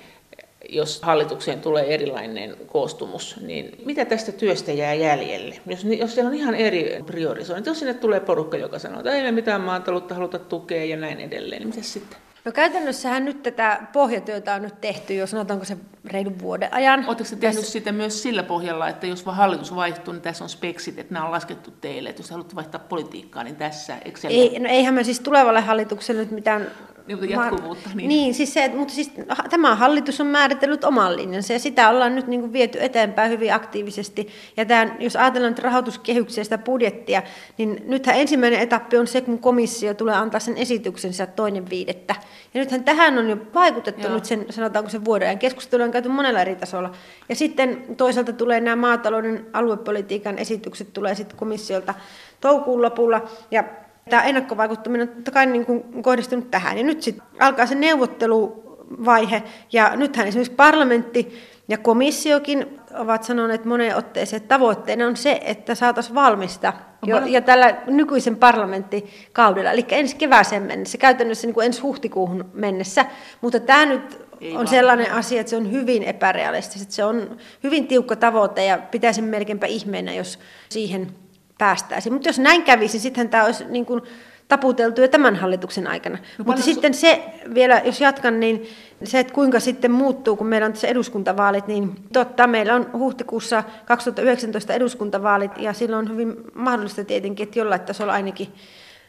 jos hallitukseen tulee erilainen koostumus, niin mitä tästä työstä jää jäljelle? Jos, jos siellä on ihan eri priorisointi, jos sinne tulee porukka, joka sanoo, että ei me mitään maataloutta haluta tukea ja näin edelleen, niin mitä sitten? No käytännössähän nyt tätä pohjatyötä on nyt tehty, jos sanotaanko se reilun vuoden ajan. Oletteko se tehnyt Tässä... sitä myös sillä pohjalla, että jos vaan hallitus vaihtuu, niin tässä on speksit, että nämä on laskettu teille, että jos haluatte vaihtaa politiikkaa, niin tässä Excel... Ei, no eihän me siis tulevalle hallitukselle nyt mitään niin, jatkuvuutta. Niin, niin siis se, mutta siis tämä hallitus on määritellyt oman linjansa ja sitä ollaan nyt niin kuin viety eteenpäin hyvin aktiivisesti. Ja tämän, jos ajatellaan nyt rahoituskehyksiä sitä budjettia, niin nythän ensimmäinen etappi on se, kun komissio tulee antaa sen esityksensä toinen viidettä. Ja nythän tähän on jo vaikutettu Joo. nyt sen, sanotaanko sen vuoden ajan. Keskustelu on käyty monella eri tasolla. Ja sitten toisaalta tulee nämä maatalouden aluepolitiikan esitykset tulee sitten komissiolta toukokuun lopulla. Ja Tämä ennakkovaikuttaminen on totta kai niin kuin kohdistunut tähän. Ja nyt sitten alkaa se neuvotteluvaihe. Ja nythän esimerkiksi parlamentti ja komissiokin ovat sanoneet moneen otteeseen, että tavoitteena on se, että saataisiin valmista jo, ja tällä nykyisen parlamenttikaudella, eli ensi kevääseen mennessä, käytännössä niin kuin ensi huhtikuuhun mennessä. Mutta tämä nyt Ei on vaan. sellainen asia, että se on hyvin epärealistista. Se on hyvin tiukka tavoite ja pitäisi melkeinpä ihmeenä, jos siihen päästäisiin. Mutta jos näin kävisi, sittenhän tämä olisi niin kuin taputeltu jo tämän hallituksen aikana. No, Mutta sitten se vielä, jos jatkan, niin se, että kuinka sitten muuttuu, kun meillä on tässä eduskuntavaalit, niin totta, meillä on huhtikuussa 2019 eduskuntavaalit, ja silloin on hyvin mahdollista tietenkin, että jollain tasolla ainakin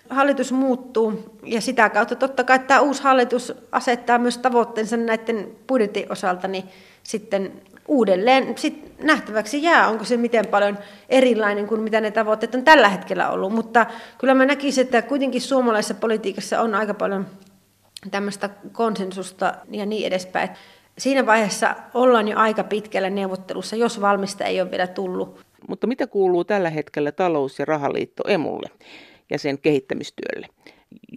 hallitus muuttuu, ja sitä kautta totta kai tämä uusi hallitus asettaa myös tavoitteensa näiden budjetin osalta, niin sitten uudelleen sit nähtäväksi jää, onko se miten paljon erilainen kuin mitä ne tavoitteet on tällä hetkellä ollut. Mutta kyllä mä näkisin, että kuitenkin suomalaisessa politiikassa on aika paljon tämmöistä konsensusta ja niin edespäin. Siinä vaiheessa ollaan jo aika pitkällä neuvottelussa, jos valmista ei ole vielä tullut. Mutta mitä kuuluu tällä hetkellä talous- ja rahaliitto emulle ja sen kehittämistyölle?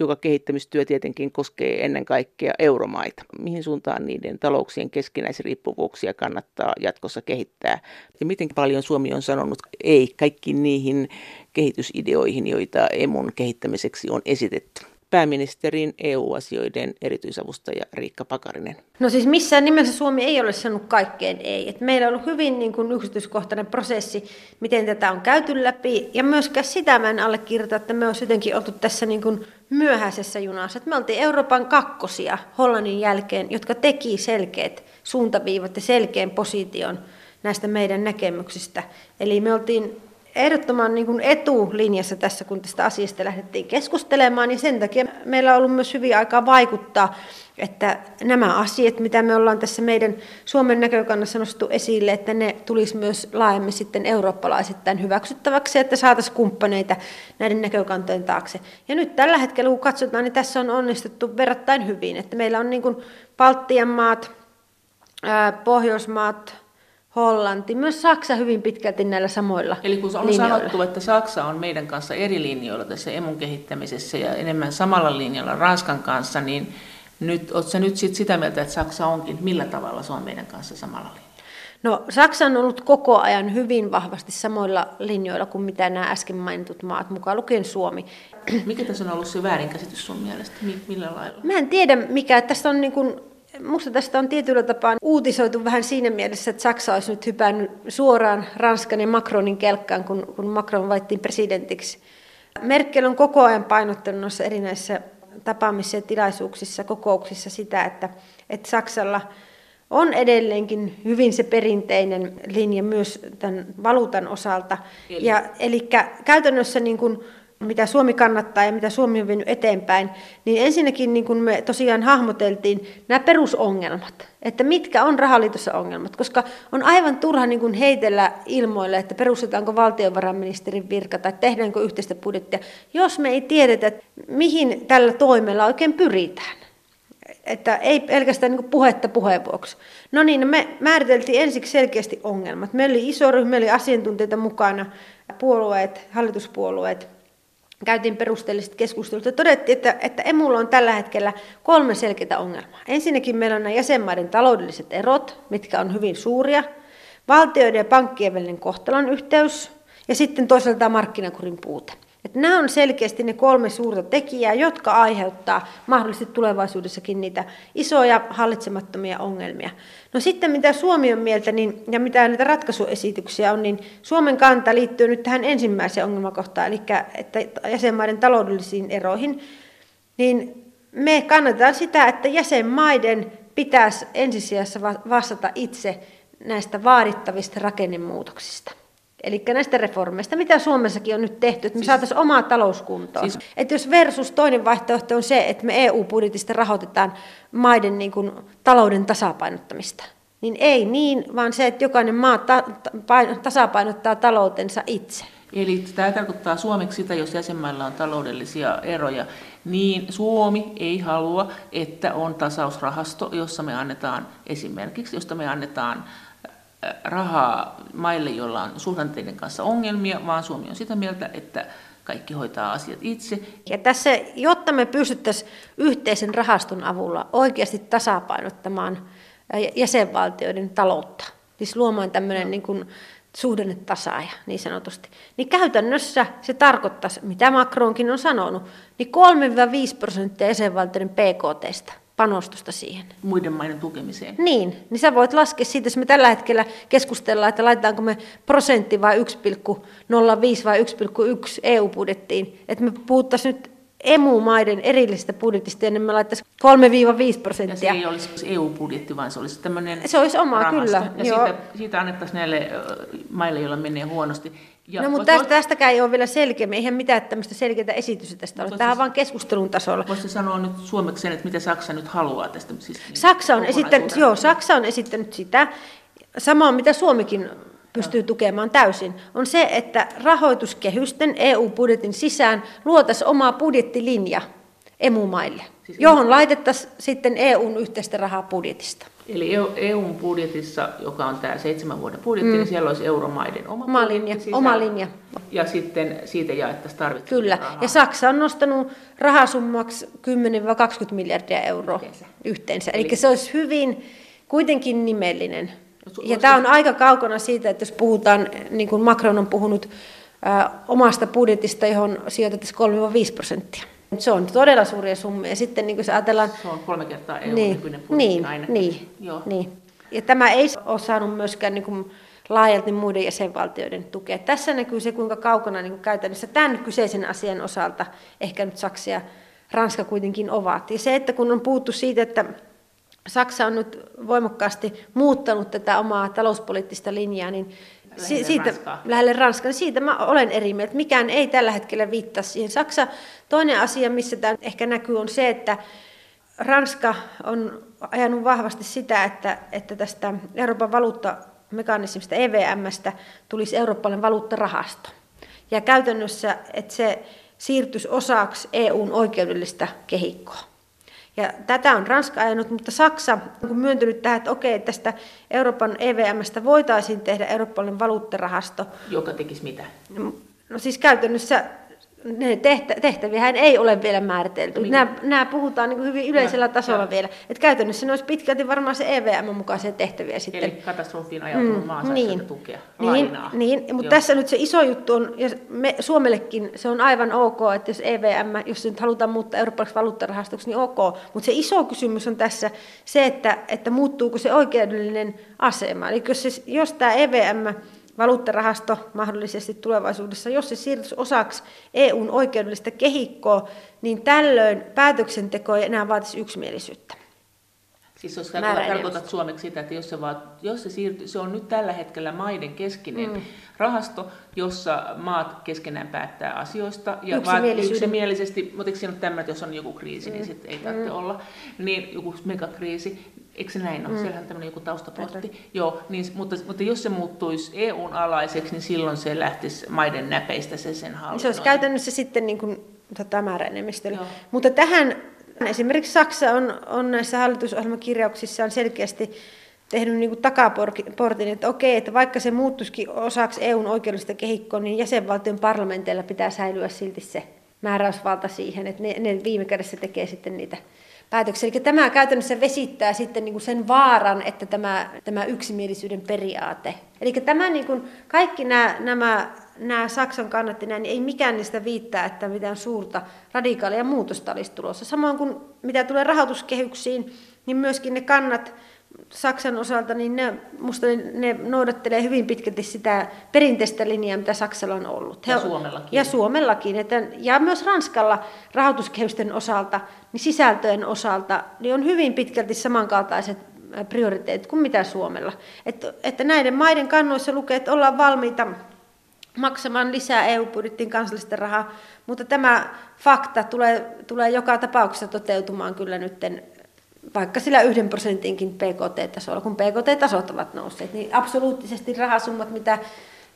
joka kehittämistyö tietenkin koskee ennen kaikkea euromaita. Mihin suuntaan niiden talouksien keskinäisriippuvuuksia kannattaa jatkossa kehittää? Ja miten paljon Suomi on sanonut ei kaikkiin niihin kehitysideoihin, joita emun kehittämiseksi on esitetty? Pääministerin EU-asioiden erityisavustaja Riikka Pakarinen. No siis missään nimessä Suomi ei ole sanonut kaikkeen ei. Et meillä on ollut hyvin niin kuin yksityiskohtainen prosessi, miten tätä on käyty läpi. Ja myöskään sitä mä en allekirjoita, että me olisi jotenkin oltu tässä niin kuin myöhäisessä junassa. Et me oltiin Euroopan kakkosia Hollannin jälkeen, jotka teki selkeät suuntaviivat ja selkeän position näistä meidän näkemyksistä. Eli me oltiin ehdottoman niin kuin etulinjassa tässä, kun tästä asiasta lähdettiin keskustelemaan, ja sen takia meillä on ollut myös hyvin aikaa vaikuttaa, että nämä asiat, mitä me ollaan tässä meidän Suomen näkökannassa nostettu esille, että ne tulisi myös laajemmin sitten eurooppalaisittain hyväksyttäväksi, että saataisiin kumppaneita näiden näkökantojen taakse. Ja nyt tällä hetkellä, kun katsotaan, niin tässä on onnistuttu verrattain hyvin, että meillä on niin kuin Baltian maat, Pohjoismaat, Hollanti, myös Saksa hyvin pitkälti näillä samoilla Eli kun on linjoilla. sanottu, että Saksa on meidän kanssa eri linjoilla tässä emun kehittämisessä ja enemmän samalla linjalla Ranskan kanssa, niin nyt, oletko nyt sit sitä mieltä, että Saksa onkin, millä tavalla se on meidän kanssa samalla linjalla? No Saksa on ollut koko ajan hyvin vahvasti samoilla linjoilla kuin mitä nämä äsken mainitut maat, mukaan lukien Suomi. Mikä tässä on ollut se väärinkäsitys sun mielestä? Millä lailla? Mä en tiedä mikä. Tästä on niin kuin Minusta tästä on tietyllä tapaa uutisoitu vähän siinä mielessä, että Saksa olisi nyt hypännyt suoraan Ranskan ja Macronin kelkkaan, kun, kun Macron valittiin presidentiksi. Merkel on koko ajan painottanut noissa erinäisissä tapaamissa ja tilaisuuksissa, kokouksissa sitä, että, että Saksalla on edelleenkin hyvin se perinteinen linja myös tämän valuutan osalta. Eli, ja, eli käytännössä niin kuin mitä Suomi kannattaa ja mitä Suomi on vienyt eteenpäin, niin ensinnäkin niin kuin me tosiaan hahmoteltiin nämä perusongelmat, että mitkä on rahaliitossa ongelmat, koska on aivan turha niin kuin heitellä ilmoille, että perustetaanko valtiovarainministerin virka tai tehdäänkö yhteistä budjettia, jos me ei tiedetä, mihin tällä toimella oikein pyritään. Että ei pelkästään niin puhetta puheen vuoksi. No niin, me määriteltiin ensiksi selkeästi ongelmat. Meillä oli iso ryhmä, meillä oli asiantuntijoita mukana, puolueet, hallituspuolueet, käytiin perusteelliset keskustelut ja todettiin, että, että emulla on tällä hetkellä kolme selkeää ongelmaa. Ensinnäkin meillä on nämä jäsenmaiden taloudelliset erot, mitkä on hyvin suuria, valtioiden ja pankkien välinen kohtalon yhteys ja sitten toisaalta markkinakurin puute. Et Että nämä on selkeästi ne kolme suurta tekijää, jotka aiheuttaa mahdollisesti tulevaisuudessakin niitä isoja hallitsemattomia ongelmia. No sitten mitä Suomi on mieltä niin, ja mitä näitä ratkaisuesityksiä on, niin Suomen kanta liittyy nyt tähän ensimmäiseen ongelmakohtaan, eli että jäsenmaiden taloudellisiin eroihin, niin me kannatetaan sitä, että jäsenmaiden pitäisi ensisijassa vastata itse näistä vaadittavista rakennemuutoksista. Eli näistä reformeista, mitä Suomessakin on nyt tehty, että me siis, saataisiin omaa talouskuntoon. Siis, että jos versus toinen vaihtoehto on se, että me EU-budjetista rahoitetaan maiden niin kuin, talouden tasapainottamista, niin ei niin, vaan se, että jokainen maa ta- ta- tasapainottaa taloutensa itse. Eli tämä tarkoittaa suomeksi sitä, jos jäsenmailla on taloudellisia eroja, niin Suomi ei halua, että on tasausrahasto, jossa me annetaan esimerkiksi, josta me annetaan rahaa maille, joilla on suhdanteiden kanssa ongelmia, vaan Suomi on sitä mieltä, että kaikki hoitaa asiat itse. Ja tässä, jotta me pystyttäisiin yhteisen rahaston avulla oikeasti tasapainottamaan jäsenvaltioiden taloutta, siis luomaan tämmöinen niin kuin suhdannetasaaja niin sanotusti, niin käytännössä se tarkoittaisi, mitä Macronkin on sanonut, niin 3-5 prosenttia jäsenvaltioiden PKTstä panostusta siihen. Muiden maiden tukemiseen. Niin, niin sä voit laskea siitä, jos me tällä hetkellä keskustellaan, että laitetaanko me prosentti vai 1,05 vai 1,1 EU-budjettiin, että me puhuttaisiin nyt emu-maiden erillisestä budjetista, ja niin me laittaisiin 3-5 prosenttia. Ja se ei olisi EU-budjetti, vaan se olisi tämmöinen Se olisi oma, rahasto. kyllä. Ja siitä, siitä annettaisiin näille maille, joilla menee huonosti. Ja no, mutta tästä, tästäkään ei ole vielä selkeä. Eihän mitään tämmöistä selkeää esitystä tästä ole. Tämä on vain keskustelun tasolla. Voisi sanoa nyt suomeksi sen, että mitä Saksa nyt haluaa tästä? Siis Saksa, on esittänyt, joo, Saksa on esittänyt sitä, samaa mitä Suomikin pystyy tukemaan täysin, on se, että rahoituskehysten EU-budjetin sisään luotaisiin oma budjettilinja emumaille, siis johon laitettaisiin sitten EUn yhteistä rahaa budjetista. Eli EUn budjetissa, joka on tämä seitsemän vuoden budjetti, niin mm. niin siellä olisi euromaiden oma, oma linja. Oma linja. Ja sitten siitä jaettaisiin tarvittavaa Kyllä, rahaa. ja Saksa on nostanut rahasummaksi 10-20 miljardia euroa yhteensä. yhteensä. Eli, Eli se olisi hyvin kuitenkin nimellinen. Ja tämä on aika kaukana siitä, että jos puhutaan, niin kuin Macron on puhunut, ä, omasta budjetista, johon sijoitettaisiin 3-5 prosenttia. Se on todella suuria summia. Ja sitten niin kuin ajatellaan... Se on kolme kertaa EU niin, niin, aina. Niin, Joo. niin. Ja tämä ei ole saanut myöskään niin kuin laajalti muiden jäsenvaltioiden tukea. Tässä näkyy se, kuinka kaukana niin kuin käytännössä tämän kyseisen asian osalta ehkä nyt Saksa ja Ranska kuitenkin ovat. Ja se, että kun on puhuttu siitä, että Saksa on nyt voimakkaasti muuttanut tätä omaa talouspoliittista linjaa, niin lähelle siitä, Ranskaa. lähelle Ranskaa, niin siitä mä olen eri mieltä. Mikään ei tällä hetkellä viittaa siihen. Saksa, toinen asia, missä tämä ehkä näkyy, on se, että Ranska on ajanut vahvasti sitä, että, että tästä Euroopan valuuttamekanismista EVMstä tulisi eurooppalainen valuuttarahasto. Ja käytännössä, että se siirtyisi osaksi EUn oikeudellista kehikkoa. Ja tätä on Ranska ajanut, mutta Saksa on myöntynyt tähän, että okei, tästä Euroopan EVMstä voitaisiin tehdä eurooppalainen valuuttarahasto. Joka tekisi mitä? No siis käytännössä ne tehtäviä ei ole vielä määritelty. Niin. Nämä, nämä puhutaan niin hyvin yleisellä ja, tasolla ja. vielä. Että käytännössä ne olisi pitkälti varmaan se EVM mukaisia tehtäviä sitten. Eli katastrofiin ajautunut mm, maa niin, tukea, niin, lainaa. Niin, mutta Joo. tässä nyt se iso juttu on, ja me, Suomellekin se on aivan ok, että jos EVM, jos se nyt halutaan muuttaa eurooppalaiseksi valuuttarahastoksi, niin ok. Mutta se iso kysymys on tässä se, että, että muuttuuko se oikeudellinen asema. Eli jos, se, jos tämä EVM valuuttarahasto mahdollisesti tulevaisuudessa, jos se siirtyisi osaksi EUn oikeudellista kehikkoa, niin tällöin päätöksenteko ei enää vaatisi yksimielisyyttä. Siis jos tarkoitat suomeksi sitä, että jos se, vaan, jos se, siirtyy, se on nyt tällä hetkellä maiden keskinen mm. rahasto, jossa maat keskenään päättää asioista. Ja yksimielisesti, mutta eikö siinä ole tämmöinen, että jos on joku kriisi, niin mm. niin sitten ei tarvitse mm. olla. Niin joku megakriisi, Eikö se näin ole? Mm. Siellähän on tämmöinen joku taustapotti. Joo, niin, mutta, mutta jos se muuttuisi EUn alaiseksi, niin silloin se lähtisi maiden näpeistä se sen hallinnointi. Se olisi käytännössä sitten niin kuin, tota, määräenemmistöllä. Mutta tähän esimerkiksi Saksa on, on näissä hallitusohjelmakirjauksissaan selkeästi tehnyt niin kuin takaportin, että okei, että vaikka se muuttuisikin osaksi EUn oikeudellista kehikkoa, niin jäsenvaltion parlamenteilla pitää säilyä silti se määräysvalta siihen, että ne, ne viime kädessä tekee sitten niitä päätöksiä. Eli tämä käytännössä vesittää sitten niin kuin sen vaaran, että tämä, tämä yksimielisyyden periaate. Eli tämä niin kuin, kaikki nämä, nämä, nämä Saksan kannatti näin, niin ei mikään niistä viittaa, että mitään suurta radikaalia muutosta olisi tulossa. Samoin kuin mitä tulee rahoituskehyksiin, niin myöskin ne kannat, Saksan osalta, niin ne, musta ne noudattelee hyvin pitkälti sitä perinteistä linjaa, mitä Saksalla on ollut. Ja Suomellakin. Ja Suomellakin. Että, ja myös Ranskalla rahoituskehysten osalta, niin sisältöjen osalta, niin on hyvin pitkälti samankaltaiset prioriteetit kuin mitä Suomella. Että, että näiden maiden kannoissa lukee, että ollaan valmiita maksamaan lisää EU-budjettiin kansallista rahaa, mutta tämä fakta tulee, tulee joka tapauksessa toteutumaan kyllä nytten vaikka sillä yhden prosentinkin PKT-tasolla, kun PKT-tasot ovat nousseet, niin absoluuttisesti rahasummat, mitä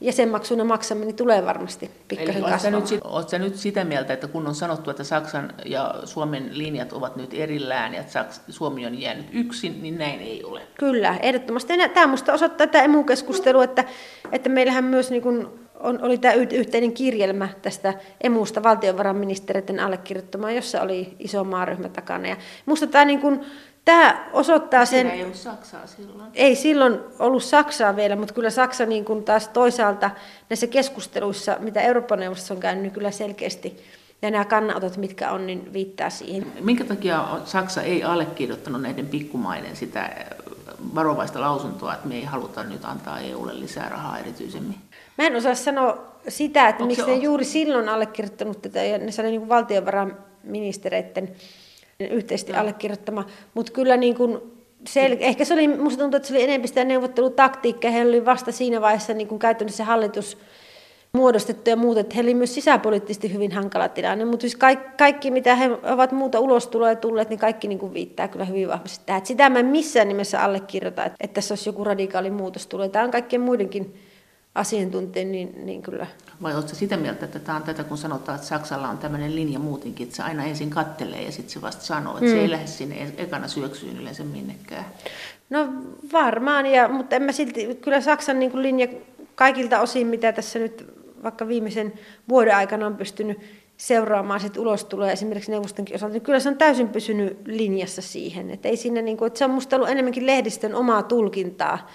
jäsenmaksuna maksamme, niin tulee varmasti pikkasen kasvamaan. Nyt, oletko nyt sitä mieltä, että kun on sanottu, että Saksan ja Suomen linjat ovat nyt erillään ja että Suomi on jäänyt yksin, niin näin ei ole? Kyllä, ehdottomasti. Tämä minusta osoittaa tämä emu-keskustelu, että, että meillähän myös niin kuin on, oli tämä yhteinen kirjelmä tästä emusta valtiovarainministeriöiden allekirjoittamaan, jossa oli iso maaryhmä takana. Ja musta tämä, niin kuin, tämä osoittaa sen... Siinä ei ollut Saksaa silloin. Ei silloin ollut Saksaa vielä, mutta kyllä Saksa niin kuin taas toisaalta näissä keskusteluissa, mitä Euroopan neuvostossa on käynyt, niin kyllä selkeästi ja nämä kannanotot, mitkä on, niin viittaa siihen. Minkä takia Saksa ei allekirjoittanut näiden pikkumaiden sitä varovaista lausuntoa, että me ei haluta nyt antaa EUlle lisää rahaa erityisemmin? Mä en osaa sanoa sitä, että Onko miksi ne on? juuri silloin allekirjoittanut tätä, ja ne oli niin valtiovarainministereiden yhteisesti no. allekirjoittama, mutta kyllä niin kuin sel- ehkä se oli, musta tuntuu, että se oli enemmän sitä neuvottelutaktiikkaa, he oli vasta siinä vaiheessa niin kuin käytännössä hallitus muodostettu ja muuta, että he oli myös sisäpoliittisesti hyvin hankala tilanne, mutta siis kaikki, kaikki, mitä he ovat muuta ulostuloa tulleet, niin kaikki niin kuin viittaa kyllä hyvin vahvasti tähän. Sitä mä en missään nimessä allekirjoita, että, että tässä olisi joku radikaali muutos tulee. Tämä on kaikkien muidenkin asiantuntija, niin, niin kyllä. Vai oletko sitä mieltä, että tämä on tätä, kun sanotaan, että Saksalla on tämmöinen linja muutenkin, että se aina ensin kattelee ja sitten se vasta sanoo, että mm. se ei lähde sinne ekana syöksyyn yleensä minnekään? No varmaan, ja, mutta en mä silti, kyllä Saksan niin kuin linja kaikilta osin, mitä tässä nyt vaikka viimeisen vuoden aikana on pystynyt seuraamaan sit ulostuloa esimerkiksi neuvostonkin osalta, niin kyllä se on täysin pysynyt linjassa siihen. Että ei siinä, niin kuin, että se on minusta ollut enemmänkin lehdistön omaa tulkintaa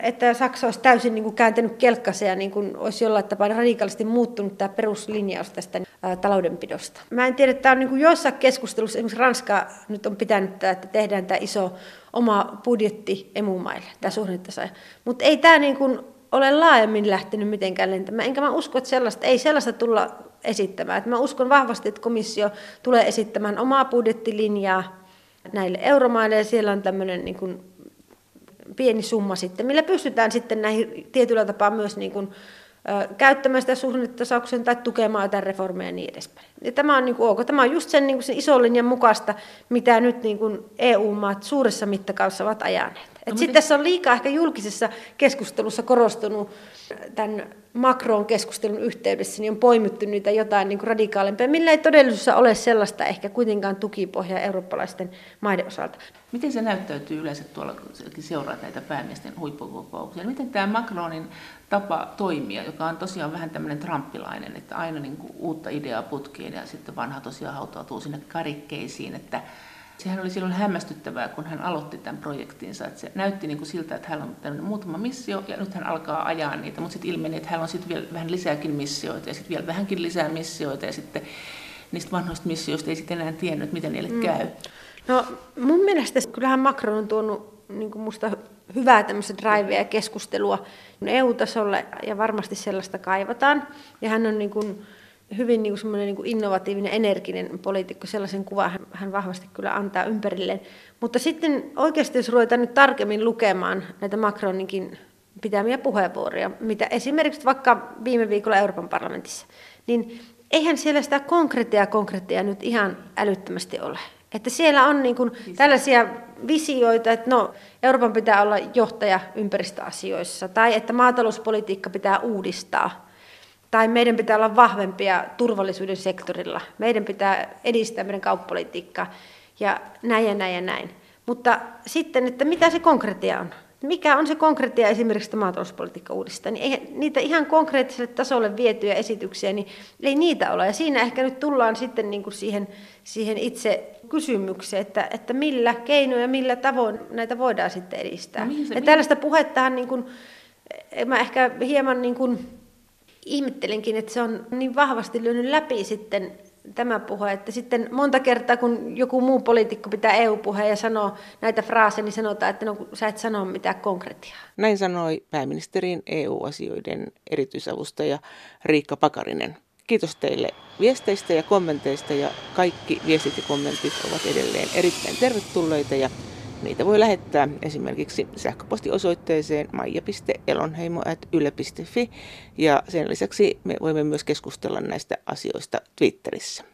että Saksa olisi täysin niin kuin kääntänyt kelkkansa ja niin kuin olisi jollain tapaa radikaalisti muuttunut tämä peruslinjaus tästä ää, taloudenpidosta. Mä en tiedä, että tämä on niin kuin joissain keskustelussa, esimerkiksi Ranska nyt on pitänyt, että tehdään tämä iso oma budjetti emumaille, tämä suhdannetasaja. Mutta ei tämä niin kuin ole laajemmin lähtenyt mitenkään lentämään, enkä mä usko, että sellaista, ei sellaista tulla esittämään. Että mä uskon vahvasti, että komissio tulee esittämään omaa budjettilinjaa näille euromaille ja siellä on tämmöinen niin kuin pieni summa sitten, millä pystytään sitten näihin tietyllä tapaa myös niin kuin, ö, käyttämään sitä suhdannetasauksen tai tukemaan jotain reformeja ja niin edespäin. Ja tämä on niin kuin ok. Tämä on just sen, niin kuin sen ison linjan mukaista, mitä nyt niin kuin EU-maat suuressa mittakaavassa ovat ajaneet. Et no, sitten tässä on liikaa ehkä julkisessa keskustelussa korostunut tämän Macron keskustelun yhteydessä, niin on poimittu niitä jotain niin radikaalimpia, millä ei todellisuudessa ole sellaista ehkä kuitenkaan tukipohjaa eurooppalaisten maiden osalta. Miten se näyttäytyy yleensä tuolla, kun seuraa näitä päämiesten huippukokouksia? Miten tämä Macronin tapa toimia, joka on tosiaan vähän tämmöinen trumpilainen, että aina niin kuin uutta ideaa putkeen ja sitten vanha tosiaan hautautuu sinne karikkeisiin, että sehän oli silloin hämmästyttävää, kun hän aloitti tämän projektinsa. Että se näytti niin kuin siltä, että hän on muutama missio ja nyt hän alkaa ajaa niitä, mutta sitten ilmeni, että hän on sitten vielä vähän lisääkin missioita ja sitten vielä vähänkin lisää missioita ja sitten niistä vanhoista missioista ei sitten enää tiennyt, miten niille mm. käy. No mun mielestä kyllähän Macron on tuonut niin kuin musta hyvää tämmöistä drivea ja keskustelua EU-tasolle ja varmasti sellaista kaivataan. Ja hän on niin kuin, hyvin niin kuin niin kuin innovatiivinen, energinen poliitikko, sellaisen kuvan hän, hän vahvasti kyllä antaa ympärilleen. Mutta sitten oikeasti, jos ruvetaan nyt tarkemmin lukemaan näitä Macroninkin pitämiä puheenvuoroja, mitä esimerkiksi vaikka viime viikolla Euroopan parlamentissa, niin eihän siellä sitä konkreettia konkreettia nyt ihan älyttömästi ole. Että siellä on niin kuin tällaisia visioita, että no, Euroopan pitää olla johtaja ympäristöasioissa, tai että maatalouspolitiikka pitää uudistaa, tai meidän pitää olla vahvempia turvallisuuden sektorilla, meidän pitää edistää meidän kauppapolitiikkaa, ja näin ja näin ja näin. Mutta sitten, että mitä se konkreettia on? mikä on se konkreettia esimerkiksi maatalouspolitiikka uudistaa, niin ei niitä ihan konkreettiselle tasolle vietyjä esityksiä, niin ei niitä ole. Ja siinä ehkä nyt tullaan sitten niin kuin siihen, siihen itse kysymykseen, että, että millä keinoja, millä tavoin näitä voidaan sitten edistää. No, se, ja tällaista puhettahan niin kuin, mä ehkä hieman niin kuin ihmettelenkin, että se on niin vahvasti lyönyt läpi sitten tämä puhe, että sitten monta kertaa kun joku muu poliitikko pitää EU-puheen ja sanoo näitä fraaseja, niin sanotaan, että no, sä et sano mitään konkretiaa. Näin sanoi pääministerin EU-asioiden erityisavustaja Riikka Pakarinen. Kiitos teille viesteistä ja kommenteista ja kaikki viestit ja kommentit ovat edelleen erittäin tervetulleita ja Niitä voi lähettää esimerkiksi sähköpostiosoitteeseen maija.elonheimo.yle.fi ja sen lisäksi me voimme myös keskustella näistä asioista Twitterissä.